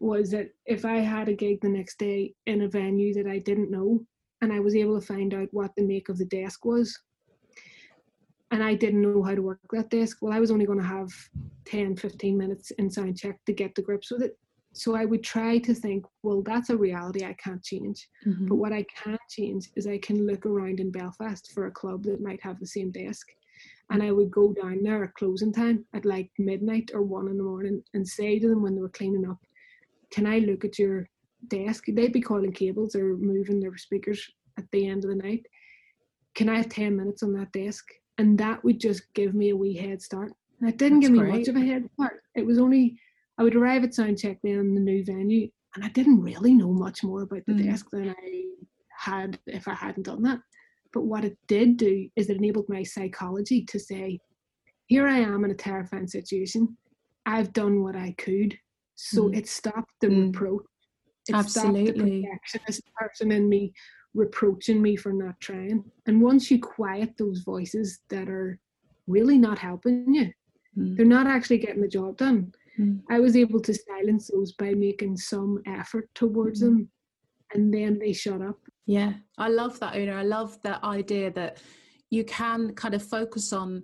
was that if I had a gig the next day in a venue that I didn't know, and I was able to find out what the make of the desk was, and I didn't know how to work that desk, well, I was only going to have 10, 15 minutes in sound check to get to grips with it. So I would try to think, well, that's a reality I can't change. Mhm. But what I can change is I can look around in Belfast for a club that might have the same desk. And I would go down there at closing time at like midnight or one in the morning and say to them when they were cleaning up, Can I look at your desk? They'd be calling cables or moving their speakers at the end of the night. Can I have 10 minutes on that desk? And that would just give me a wee head start. And it didn't That's give me great. much of a head start. It was only, I would arrive at soundcheck then in the new venue, and I didn't really know much more about the Mm. desk than I had if I hadn't done that. But what it did do is it enabled my psychology to say, here I am in a terrifying situation. I've done what I could. So Mm. it stopped the Mm. reproach. It Absolutely. stopped the perfectionist person in me reproaching me for not trying. And once you quiet those voices that are really not helping you, Mm. they're not actually getting the job done. Mm. I was able to silence those by making some effort towards Mm. them, and then they shut up. Yeah, I love that, Una. I love that idea that you can kind of focus on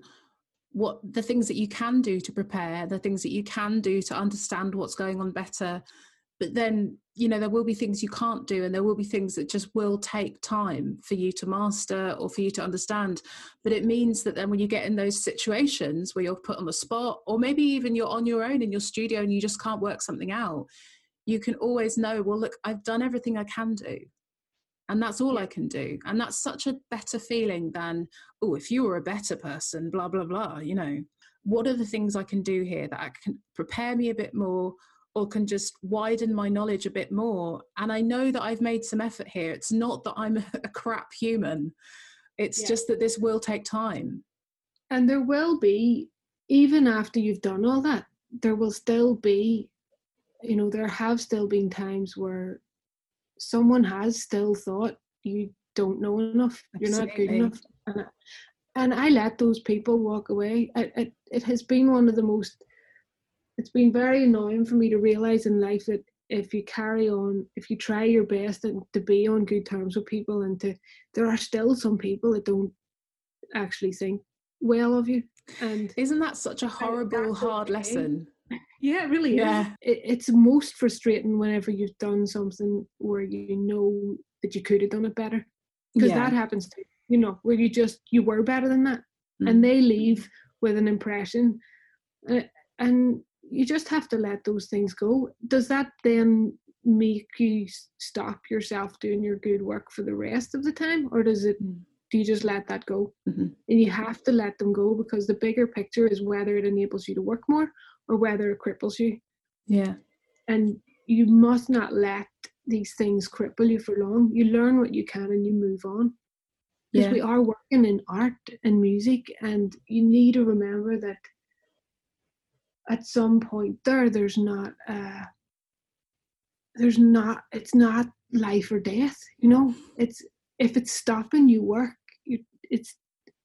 what the things that you can do to prepare, the things that you can do to understand what's going on better. But then, you know, there will be things you can't do, and there will be things that just will take time for you to master or for you to understand. But it means that then when you get in those situations where you're put on the spot, or maybe even you're on your own in your studio and you just can't work something out, you can always know, well, look, I've done everything I can do and that's all I can do. And that's such a better feeling than, oh, if you were a better person, blah, blah, blah. You know, what are the things I can do here that I can prepare me a bit more or can just widen my knowledge a bit more? And I know that I've made some effort here. It's not that I'm a crap human, it's Yeah. just that this will take time. And there will be, even after you've done all that, there will still be, you know, there have still been times where someone has still thought you don't know enough, you're not good enough. And I, and I let those people walk away. It, it, it has been one of the most, it's been very annoying for me to realize in life that if you carry on, if you try your best and to be on good terms with people and to, there are still some people that don't actually think well of you. And Isn't that such a horrible, hard okay. lesson? Yeah, it really Yeah. It, it's most frustrating whenever you've done something where you know that you could have done it better. Because Yeah. that happens too, you know, where you just, you were better than that. Mm. And they leave with an impression. Uh, and you just have to let those things go. Does that then make you stop yourself doing your good work for the rest of the time? Or does it, Mm. do you just let that go? Mhm. And you have to let them go because the bigger picture is whether it enables you to work more or whether it cripples you. Yeah. And you must not let these things cripple you for long. You learn what you can and you move on. Because Yeah. we are working in art and music, and you need to remember that at some point there, there's not, uh, there's not, it's not life or death. You know, it's if it's stopping you work, you, it's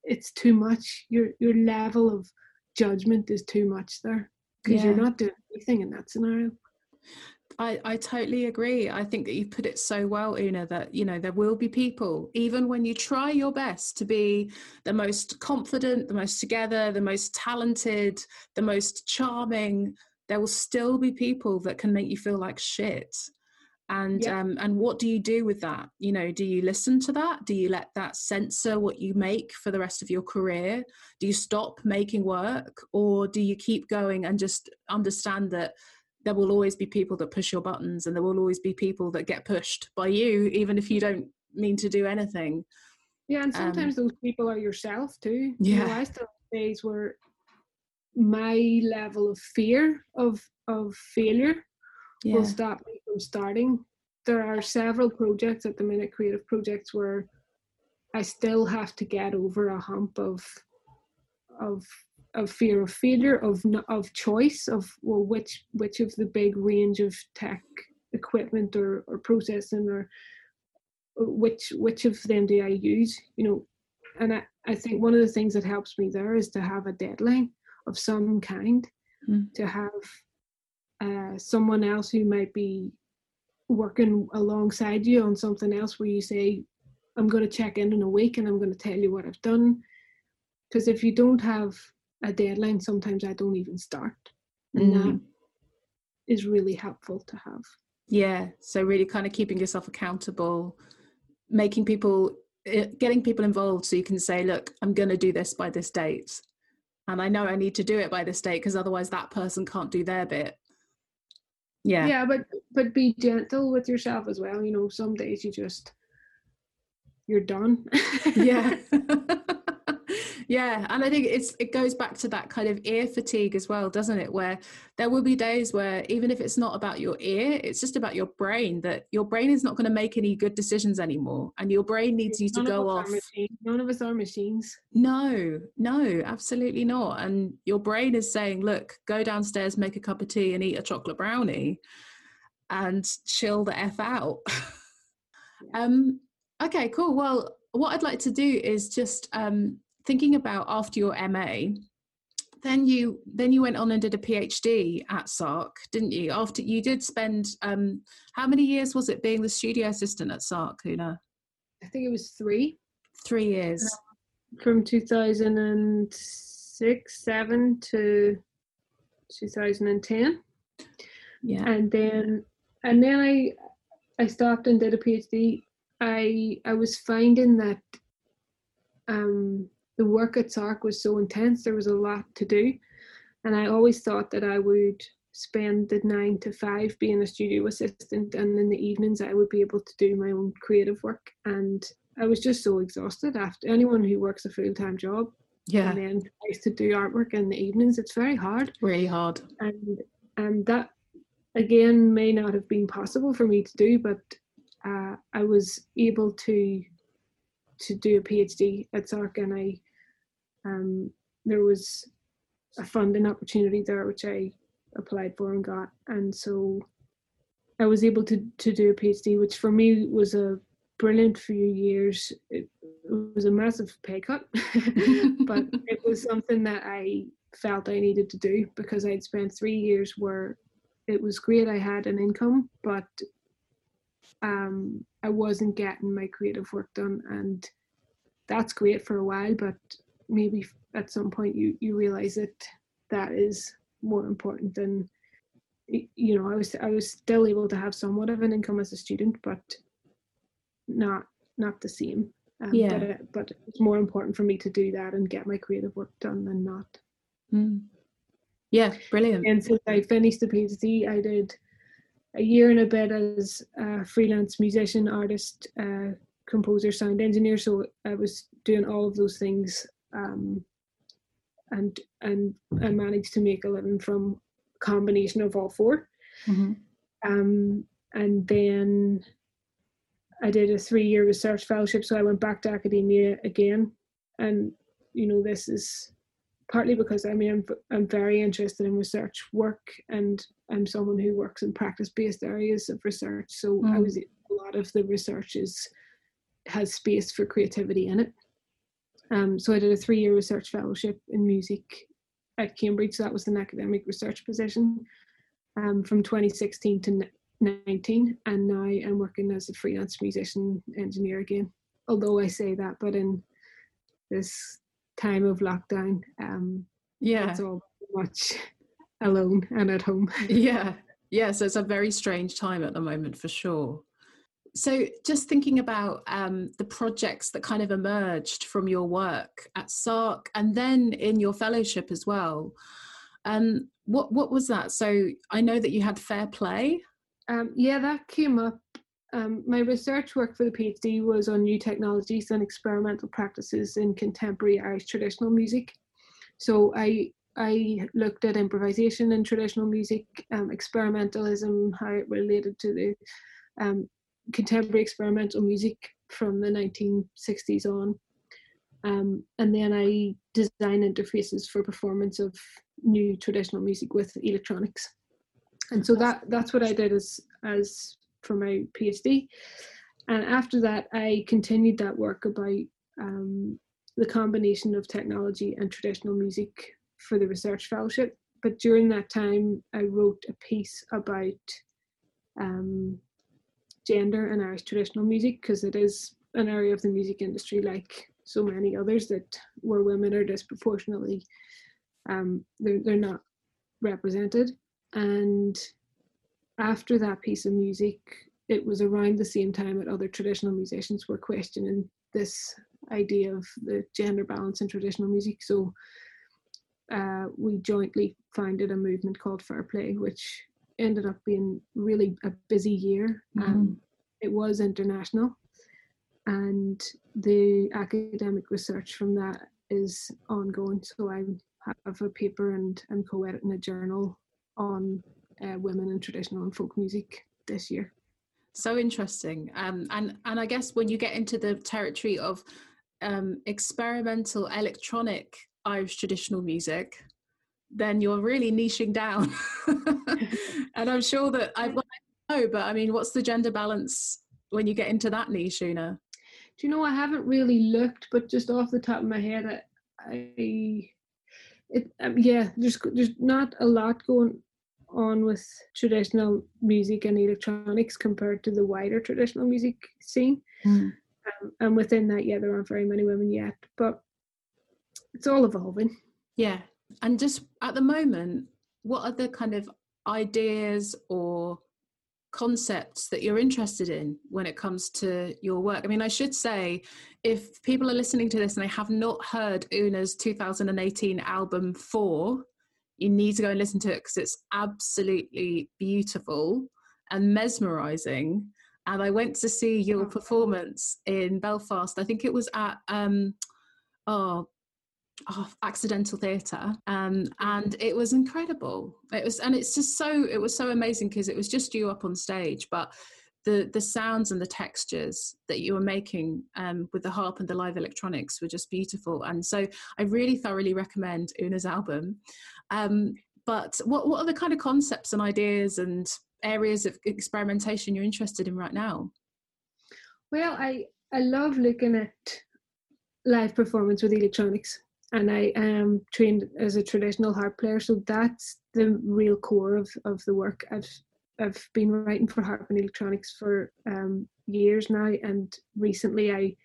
it's too much. Your your level of judgment is too much there because yeah. you're not doing anything in that scenario. I, I totally agree. I think that you put it so well, Una, that you know there will be people, even when you try your best to be the most confident, the most together, the most talented, the most charming, there will still be people that can make you feel like shit. And um, and what do you do with that? You know, do you listen to that? Do you let that censor what you make for the rest of your career? Do you stop making work, or do you keep going and just understand that? there will always be people that push your buttons and there will always be people that get pushed by you even if you don't mean to do anything yeah and sometimes um, those people are yourself too yeah you know, i still have days where my level of fear of of failure yeah. will stop me from starting there are several projects at the minute creative projects where i still have to get over a hump of of of fear of failure, of of choice, of well, which which of the big range of tech equipment or, or processing or which which of them do I use? You know, and I, I think one of the things that helps me there is to have a deadline of some kind, mm. to have uh, someone else who might be working alongside you on something else where you say, I'm going to check in in a week and I'm going to tell you what I've done. Because if you don't have a deadline, sometimes I don't even start. And mm. that is really helpful to have. Yeah. So, really kind of keeping yourself accountable, making people, eh, getting people involved so you can say, look, I'm going to do this by this date. And I know I need to do it by this date because otherwise that person can't do their bit. Yeah. Yeah. But, but be gentle with yourself as well. You know, some days you just, you're done. yeah. yeah and i think it's it goes back to that kind of ear fatigue as well doesn't it? Where there will be days where even if it's not about your ear it's just about your brain that your brain is not going to make any good decisions anymore and your brain needs you to go off. none of us are machines. No no absolutely not and your brain is saying look go downstairs make a cup of tea and eat a chocolate brownie and chill the f out. Um okay cool. Well what I'd like to do is just um, thinking about after your MA, then you then you went on and did a PhD at SARC, didn't you? After you did spend um, how many years was it being the studio assistant at SARC, Una? I think it was three. Three years. Uh, from 2006, seven to 2010. Yeah. And then and then I I stopped and did a PhD. I I was finding that um the work at SARC was so intense, there was a lot to do. And I always thought that I would spend the nine to five being a studio assistant, and in the evenings I would be able to do my own creative work. And I was just so exhausted after anyone who works a full time job. Yeah. And then tries to do artwork in the evenings. It's very hard. Really hard. And and that again may not have been possible for me to do, but uh, I was able to to do a PhD at SARC, and I um, there was a funding opportunity there which I applied for and got, and so I was able to to do a PhD, which for me was a brilliant few years. It, it was a massive pay cut, but it was something that I felt I needed to do because I'd spent three years where it was great. I had an income, but um, I wasn't getting my creative work done, and that's great for a while. But maybe at some point you you realize that that is more important than you know i was i was still able to have somewhat of an income as a student but not not the same. Um, yeah. but, it, but it's more important for me to do that and get my creative work done than not. Mm. yeah brilliant. And since i finished the phd i did a year and a bit as a freelance musician artist uh, composer sound engineer. So i was doing all of those things um, and and I managed to make a living from combination of all 4 mm-hmm. um, and then I did a three-year research fellowship, so I went back to academia again, and you know this is partly because I mean I'm I'm very interested in research work, and I'm someone who works in practice-based areas of research, so mm. I was a lot of the research is has space for creativity in it Um, so I did a three-year research fellowship in music at Cambridge. So that was an academic research position um, from 2016 to 19, and now I'm working as a freelance musician engineer again. Although I say that, but in this time of lockdown, um, yeah, it's all much alone and at home. yeah, yeah. So it's a very strange time at the moment for sure. So, just thinking about um, the projects that kind of emerged from your work at SARC and then in your fellowship as well. Um, what what was that? So I know that you had Fair Plé. Um, yeah, that came up. Um, my research work for the PhD was on new technologies and experimental practices in contemporary Irish traditional music. So I I looked at improvisation in traditional music, um, experimentalism, how it related to the um, contemporary experimental music from the 1960s on. Um, and then I design interfaces for performance of new traditional music with electronics. And so that that's what I did as as for my PhD. And after that, I continued that work about um, the combination of technology and traditional music for the research fellowship. But during that time, I wrote a piece about um, gender in Irish traditional music because it is an area of the music industry like so many others that where women are disproportionately um, they're, they're not represented. And after that piece of music it was around the same time that other traditional musicians were questioning this idea of the gender balance in traditional music. So uh, we jointly founded a movement called Fair Plé which ended up being really a busy year. Mm-hmm. Um, it was international, and the academic research from that is ongoing. So I have a paper and I'm co-editing a journal on uh, women in traditional and folk music this year. So interesting, um, and and I guess when you get into the territory of um, experimental electronic Irish traditional music, then you're really niching down. and I'm sure that I, well, I know, but I mean, what's the gender balance when you get into that niche, Una? Do you know, I haven't really looked, but just off the top of my head, I, I it, um, yeah, there's there's not a lot going on with traditional music and electronics compared to the wider traditional music scene. Mm. Um, and within that, yeah, there aren't very many women yet, but it's all evolving. Yeah, and just at the moment, what are the kind of ideas or concepts that you're interested in when it comes to your work? I mean, I should say, if people are listening to this and they have not heard Una's 2018 album For, you need to go and listen to it because it's absolutely beautiful and mesmerizing. And I went to see your performance in Belfast. I think it was at um, oh oh, accidental theatre um, and it was incredible. It was and it's just so it was so amazing because it was just you up on stage but the the sounds and the textures that you were making um, with the harp and the live electronics were just beautiful. And so i really thoroughly recommend una's album. Um, but what, what are the kind of concepts and ideas and areas of experimentation you're interested in right now? Well i i love looking at live performance with electronics and I am trained as a traditional harp player, so that's the real core of, of the work. I've I've been writing for harp and electronics for um, years now, and recently I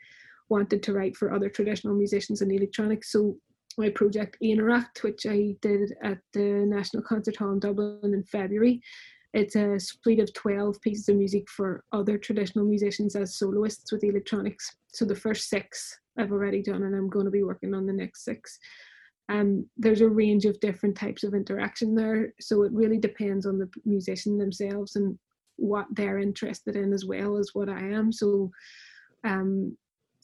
wanted to write for other traditional musicians and electronics. So my project Interact, which I did at the National Concert Hall in Dublin in February, it's a suite of 12 pieces of music for other traditional musicians as soloists with electronics. So the first six I've already done, and I'm going to be working on the next six. Um, there's a range of different types of interaction there, so it really depends on the musician themselves and what they're interested in as well as what I am. So, um,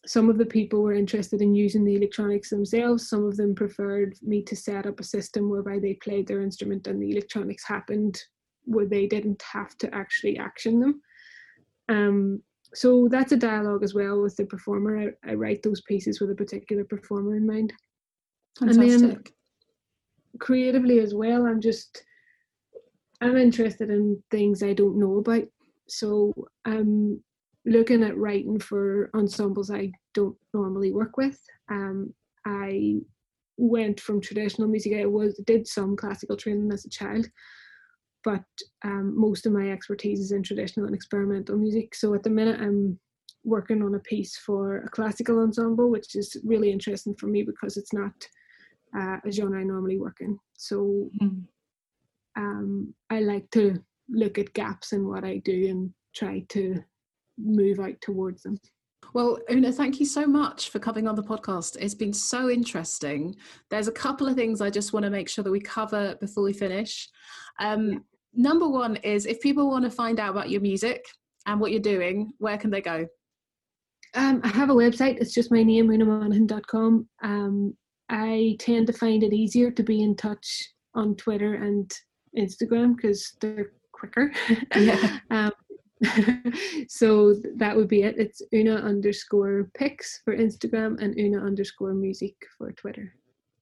some of the people were interested in using the electronics themselves. Some of them preferred me to set up a system whereby they played their instrument and the electronics happened where they didn't have to actually action them. Um, so that's a dialogue as well with the performer. I, I write those pieces with a particular performer in mind. Fantastic. And then creatively as well, I'm just I'm interested in things I don't know about. So I'm looking at writing for ensembles I don't normally work with. Um, I went from traditional music. I was did some classical training as a child, but um, most of my expertise is in traditional and experimental music. So at the minute, I'm working on a piece for a classical ensemble, which is really interesting for me because it's not uh, a genre I normally work in. So mm. um, I like to look at gaps in what I do and try to move out towards them. Well, Una, thank you so much for coming on the podcast. It's been so interesting. There's a couple of things I just want to make sure that we cover before we finish. Um, number one is if people want to find out about your music and what you're doing, where can they go? Um, I have a website. It's just my name, unamonaghan.com. Um, I tend to find it easier to be in touch on Twitter and Instagram because they're quicker. Yeah. um, so that would be it. It's Una underscore pix for Instagram and Una underscore music for Twitter.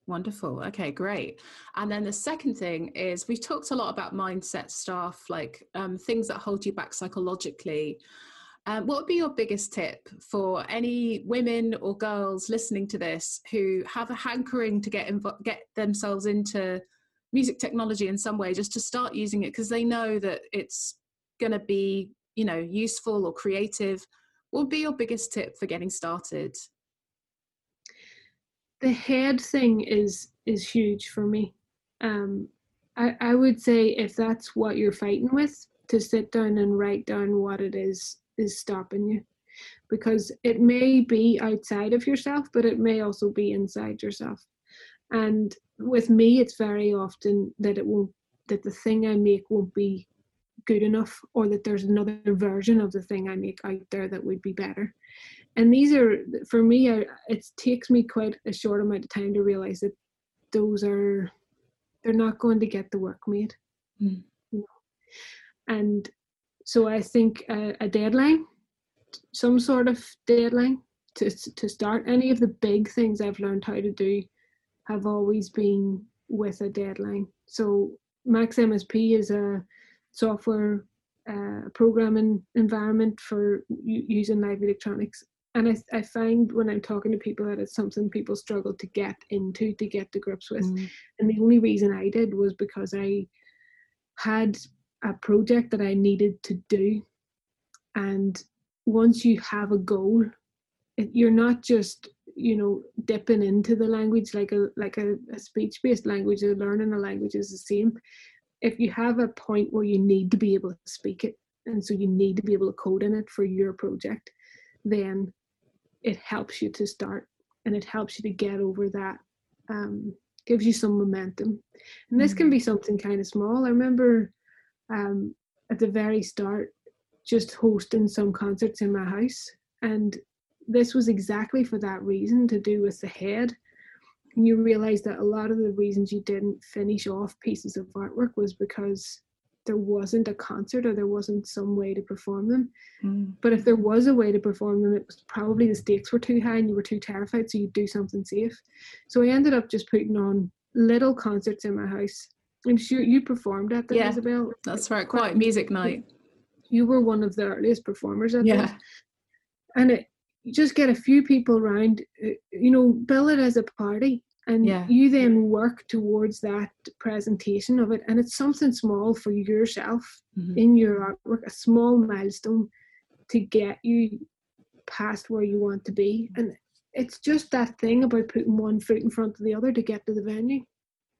Wonderful. Okay, great. And then the second thing is we've talked a lot about mindset stuff, like um, things that hold you back psychologically. Um, what would be your biggest tip for any women or girls listening to this who have a hankering to get inv- get themselves into music technology in some way, just to start using it because they know that it's going to be you know useful or creative what would be your biggest tip for getting started the head thing is is huge for me. Um i i would say if that's what you're fighting with to sit down and write down what it is is stopping you. Because it may be outside of yourself but it may also be inside yourself. And with me it's very often that it won't that the thing i make won't be good enough or that there's another version of the thing I make out there that would be better. And these are, for me, I, it takes me quite a short amount of time to realize that those are, they're not going to get the work made. Mm. You know? And so I think a, a deadline, some sort of deadline to, to start. Any of the big things I've learned how to do have always been with a deadline. So Max MSP is a software uh, programming environment for u- using live electronics. And I, I find when I'm talking to people that it's something people struggle to get into, to get to grips with. Mm. And the only reason I did was because I had a project that I needed to do. And once you have a goal, it, you're not just you know dipping into the language like a like a, a speech based language or learning a language is the same if you have a point where you need to be able to speak it and so you need to be able to code in it for your project then it helps you to start and it helps you to get over that um, gives you some momentum. And this mm-hmm. can be something kind of small. I remember um, at the very start just hosting some concerts in my house and this was exactly for that reason to do with the head. And you realize that a lot of the reasons you didn't finish off pieces of artwork was because there wasn't a concert or there wasn't some way to perform them. Mm. But if there was a way to perform them, it was probably the stakes were too high and you were too terrified, so you'd do something safe. So I ended up just putting on little concerts in my house. I'm sure you performed at the yeah, Isabel. That's right, quite music night. You were one of the earliest performers at yeah. And it you just get a few people around, uh, you know, bill it as a party. And yeah. you then work towards that presentation of it. And it's something small for yourself mm-hmm. in your artwork, a small milestone to get you past where you want to be. And it's just that thing about putting one foot in front of the other to get to the venue.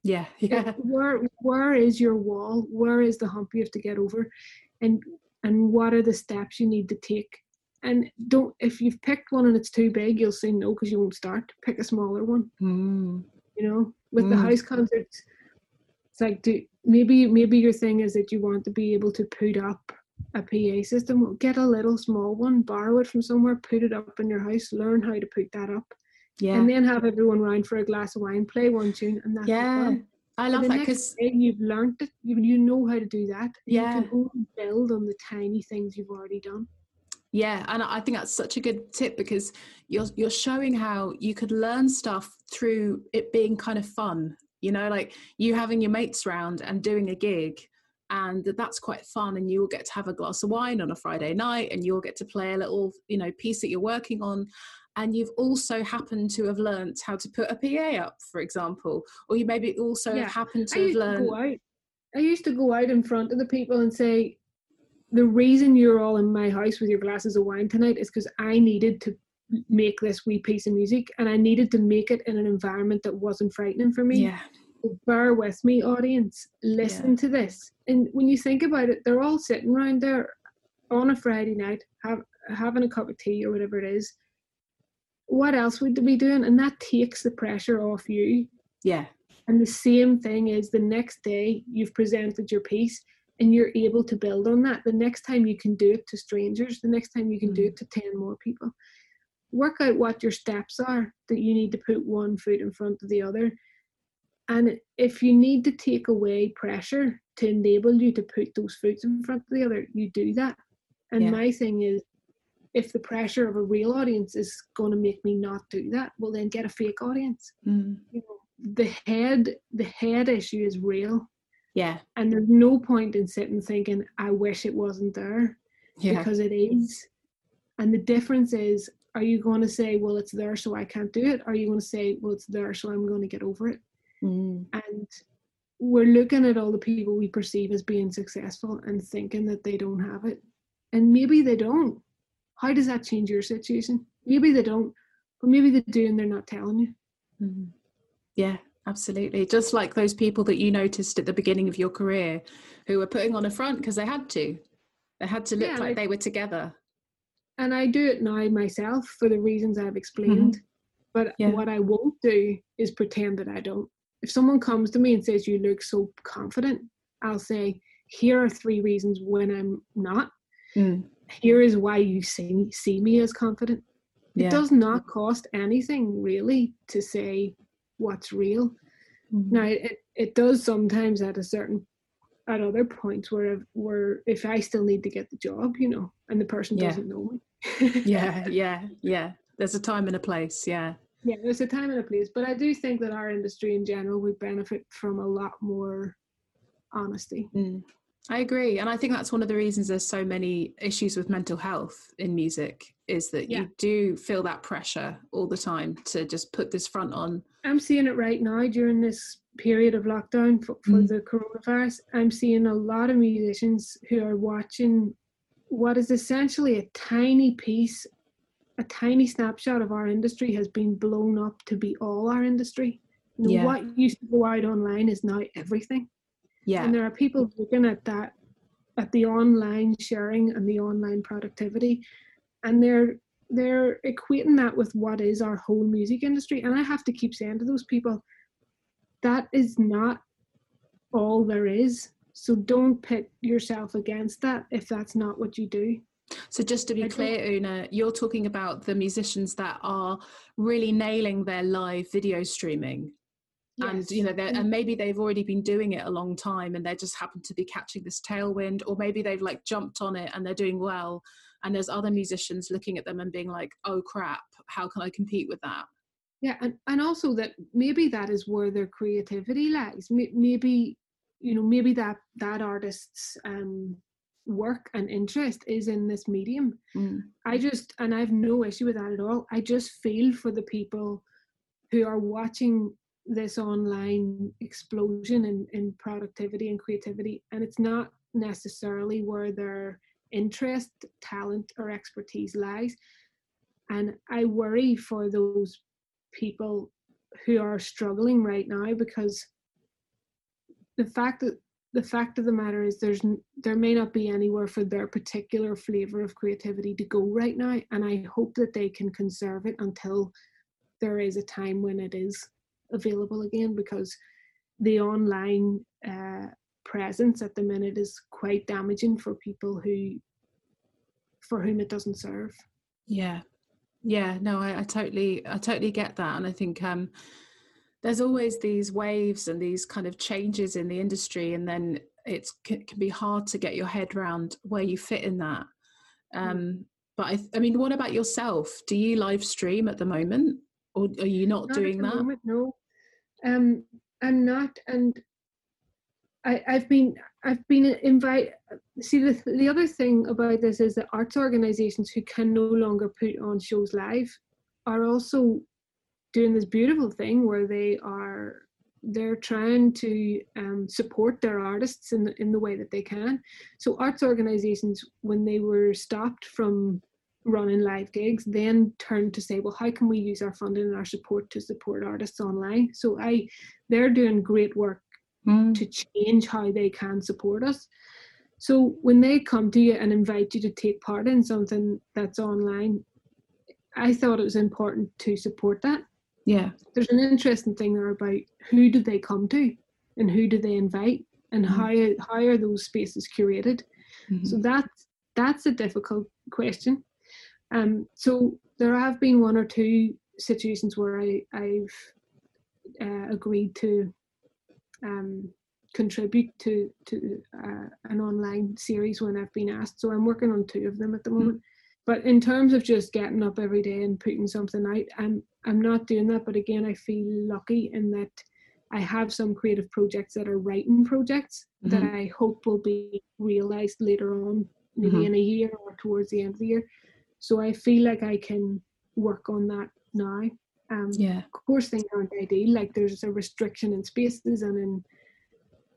Yeah, yeah. Where where is your wall? Where is the hump you have to get over? And and what are the steps you need to take and don't if you've picked one and it's too big you'll say no because you won't start pick a smaller one mm. you know with mm. the house concerts it's like do maybe maybe your thing is that you want to be able to put up a PA system get a little small one borrow it from somewhere put it up in your house learn how to put that up yeah and then have everyone round for a glass of wine play one tune and that's yeah I love that because you've learned it, you, you know how to do that. Yeah. You can only build on the tiny things you've already done. Yeah, and I think that's such a good tip because you're you're showing how you could learn stuff through it being kind of fun. You know, like you having your mates round and doing a gig and that's quite fun and you'll get to have a glass of wine on a friday night and you'll get to play a little you know piece that you're working on and you've also happened to have learnt how to put a pa up for example or you maybe also yeah. happened to I have learned to I used to go out in front of the people and say the reason you're all in my house with your glasses of wine tonight is because I needed to make this wee piece of music and I needed to make it in an environment that wasn't frightening for me. Yeah. bear with me, audience. Listen yeah. to this. And when you think about it, they're all sitting around there on a Friday night, have, having a cup of tea or whatever it is. What else would they be doing? And that takes the pressure off you. Yeah. And the same thing is the next day you've presented your piece and you're able to build on that. The next time you can do it to strangers, the next time you can mm. do it to 10 more people. Work out what your steps are that you need to put one foot in front of the other. And if you need to take away pressure to enable you to put those foots in front of the other, you do that. And yeah. my thing is, if the pressure of a real audience is going to make me not do that, well, then get a fake audience. Mm. You know, the head, the head issue is real yeah. And there's no point in sitting thinking, I wish it wasn't there. Yeah. Because it is. And the difference is, are you going to say, well, it's there, so I can't do it? Or are you going to say, well, it's there, so I'm going to get over it? Mm. And we're looking at all the people we perceive as being successful and thinking that they don't have it. And maybe they don't. How does that change your situation? Maybe they don't, but maybe they do and they're not telling you. Mm. Yeah, Absolutely. Just like those people that you noticed at the beginning of your career who were putting on a front because they had to. They had to look yeah, like, they were together. And I do it now myself for the reasons I've explained. Mm-hmm. But yeah. what I won't do is pretend that I don't. If someone comes to me and says, You look so confident, I'll say, Here are three reasons when I'm not. Mm. Here is why you see, see me as confident. Yeah. It does not cost anything really to say what's real. Mm-hmm. Now it, it does sometimes at a certain at other points where where if I still need to get the job, you know, and the person yeah. doesn't know me. yeah, yeah, yeah. There's a time and a place, yeah. Yeah, there's a time and a place. But I do think that our industry in general would benefit from a lot more honesty. Mm. I agree. And I think that's one of the reasons there's so many issues with mental health in music is that yeah. you do feel that pressure all the time to just put this front on. I'm seeing it right now during this period of lockdown for, for mm. the coronavirus. I'm seeing a lot of musicians who are watching what is essentially a tiny piece, a tiny snapshot of our industry has been blown up to be all our industry. Yeah. What used to go out online is now everything. Yeah. And there are people looking at that, at the online sharing and the online productivity, and they're they're equating that with what is our whole music industry. And I have to keep saying to those people, that is not all there is. So don't pit yourself against that if that's not what you do. So just to be clear, Una, you're talking about the musicians that are really nailing their live video streaming yes. and you know and mm. maybe they've already been doing it a long time and they just happen to be catching this tailwind or maybe they've like jumped on it and they're doing well and there's other musicians looking at them and being like oh crap how can i compete with that? Yeah and, and also that maybe that is where their creativity lies. Maybe you know maybe that that artist's um work and interest is in this medium. Mm. i just and i have no issue with that at all. I just feel for the people who are watching this online explosion in, in productivity and creativity and it's not necessarily where their interest talent or expertise lies. And i worry for those people who are struggling right now because the fact that the fact of the matter is there's there may not be anywhere for their particular flavor of creativity to go right now and i hope that they can conserve it until there is a time when it is available again because the online uh, presence at the minute is quite damaging for people who for whom it doesn't serve. Yeah. Yeah no I, I totally i totally get that and i think um there's always these waves and these kind of changes in the industry and then it can, can be hard to get your head around where you fit in that. Mm. um but I, I mean what about yourself? Do you live stream at the moment or are you not, not doing that? moment, no. Um, I'm not, and I, I've been I've been invited. See, the, the other thing about this is that arts organisations who can no longer put on shows live are also doing this beautiful thing where they are they're trying to um, support their artists in the, in the way that they can. So arts organisations, when they were stopped from running live gigs, then turned to say, well, how can we use our funding and our support to support artists online? So I, they're doing great work mm. to change how they can support us. So when they come to you and invite you to take part in something that's online, I thought it was important to support that yeah there's an interesting thing there about who do they come to and who do they invite and mm-hmm. how how are those spaces curated mm-hmm. so that's that's a difficult question um so there have been one or two situations where i i've uh, agreed to um contribute to to uh, an online series when i've been asked so i'm working on two of them at the mm-hmm. moment but in terms of just getting up every day and putting something out i'm i'm not doing that but again i feel lucky in that i have some creative projects that are writing projects mm-hmm. that i hope will be realized later on maybe mm-hmm. in a year or towards the end of the year so i feel like i can work on that now um yeah of course things aren't ideal like there's a restriction in spaces and in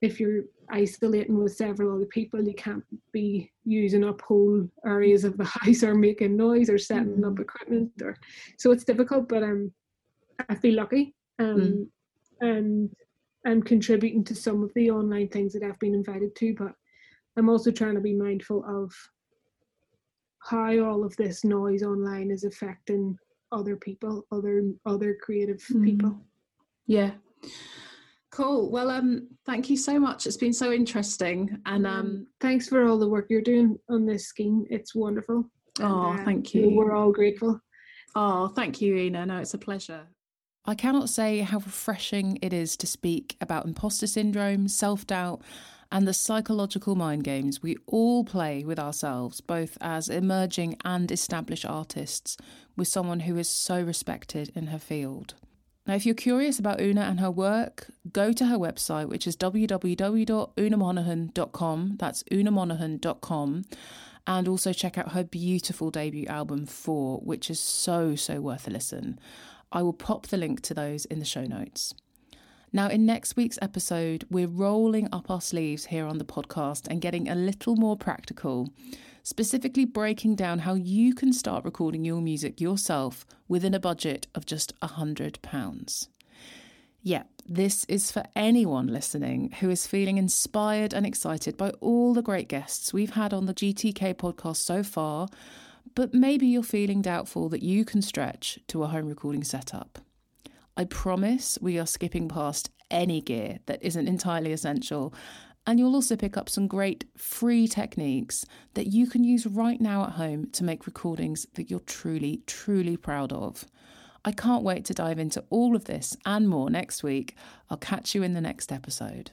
if you're isolating with several other people, you can't be using up whole areas of the house or making noise or setting mm. up equipment or so it's difficult, but um I feel lucky. Um mm. and I'm contributing to some of the online things that I've been invited to, but I'm also trying to be mindful of how all of this noise online is affecting other people, other other creative mm. people. Yeah. Cool. Well, um, thank you so much. It's been so interesting, and um, thanks for all the work you're doing on this scheme. It's wonderful. Oh, uh, thank you. We're all grateful. Oh, thank you, Una. No, it's a pleasure. I cannot say how refreshing it is to speak about imposter syndrome, self doubt, and the psychological mind games we all play with ourselves, both as emerging and established artists, with someone who is so respected in her field. Now, if you're curious about Una and her work, go to her website, which is www.unamonaghan.com. That's unamonaghan.com. And also check out her beautiful debut album, For, which is so, so worth a listen. I will pop the link to those in the show notes. Now, in next week's episode, we're rolling up our sleeves here on the podcast and getting a little more practical specifically breaking down how you can start recording your music yourself within a budget of just £100. Yeah, this is for anyone listening who is feeling inspired and excited by all the great guests we've had on the GTK podcast so far, but maybe you're feeling doubtful that you can stretch to a home recording setup. I promise we are skipping past any gear that isn't entirely essential and you'll also pick up some great free techniques that you can use right now at home to make recordings that you're truly, truly proud of. I can't wait to dive into all of this and more next week. I'll catch you in the next episode.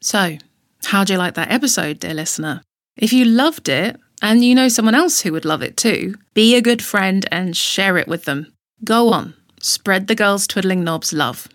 So, how'd you like that episode, dear listener? If you loved it, and you know someone else who would love it too, be a good friend and share it with them. Go on, spread the girls twiddling knobs love.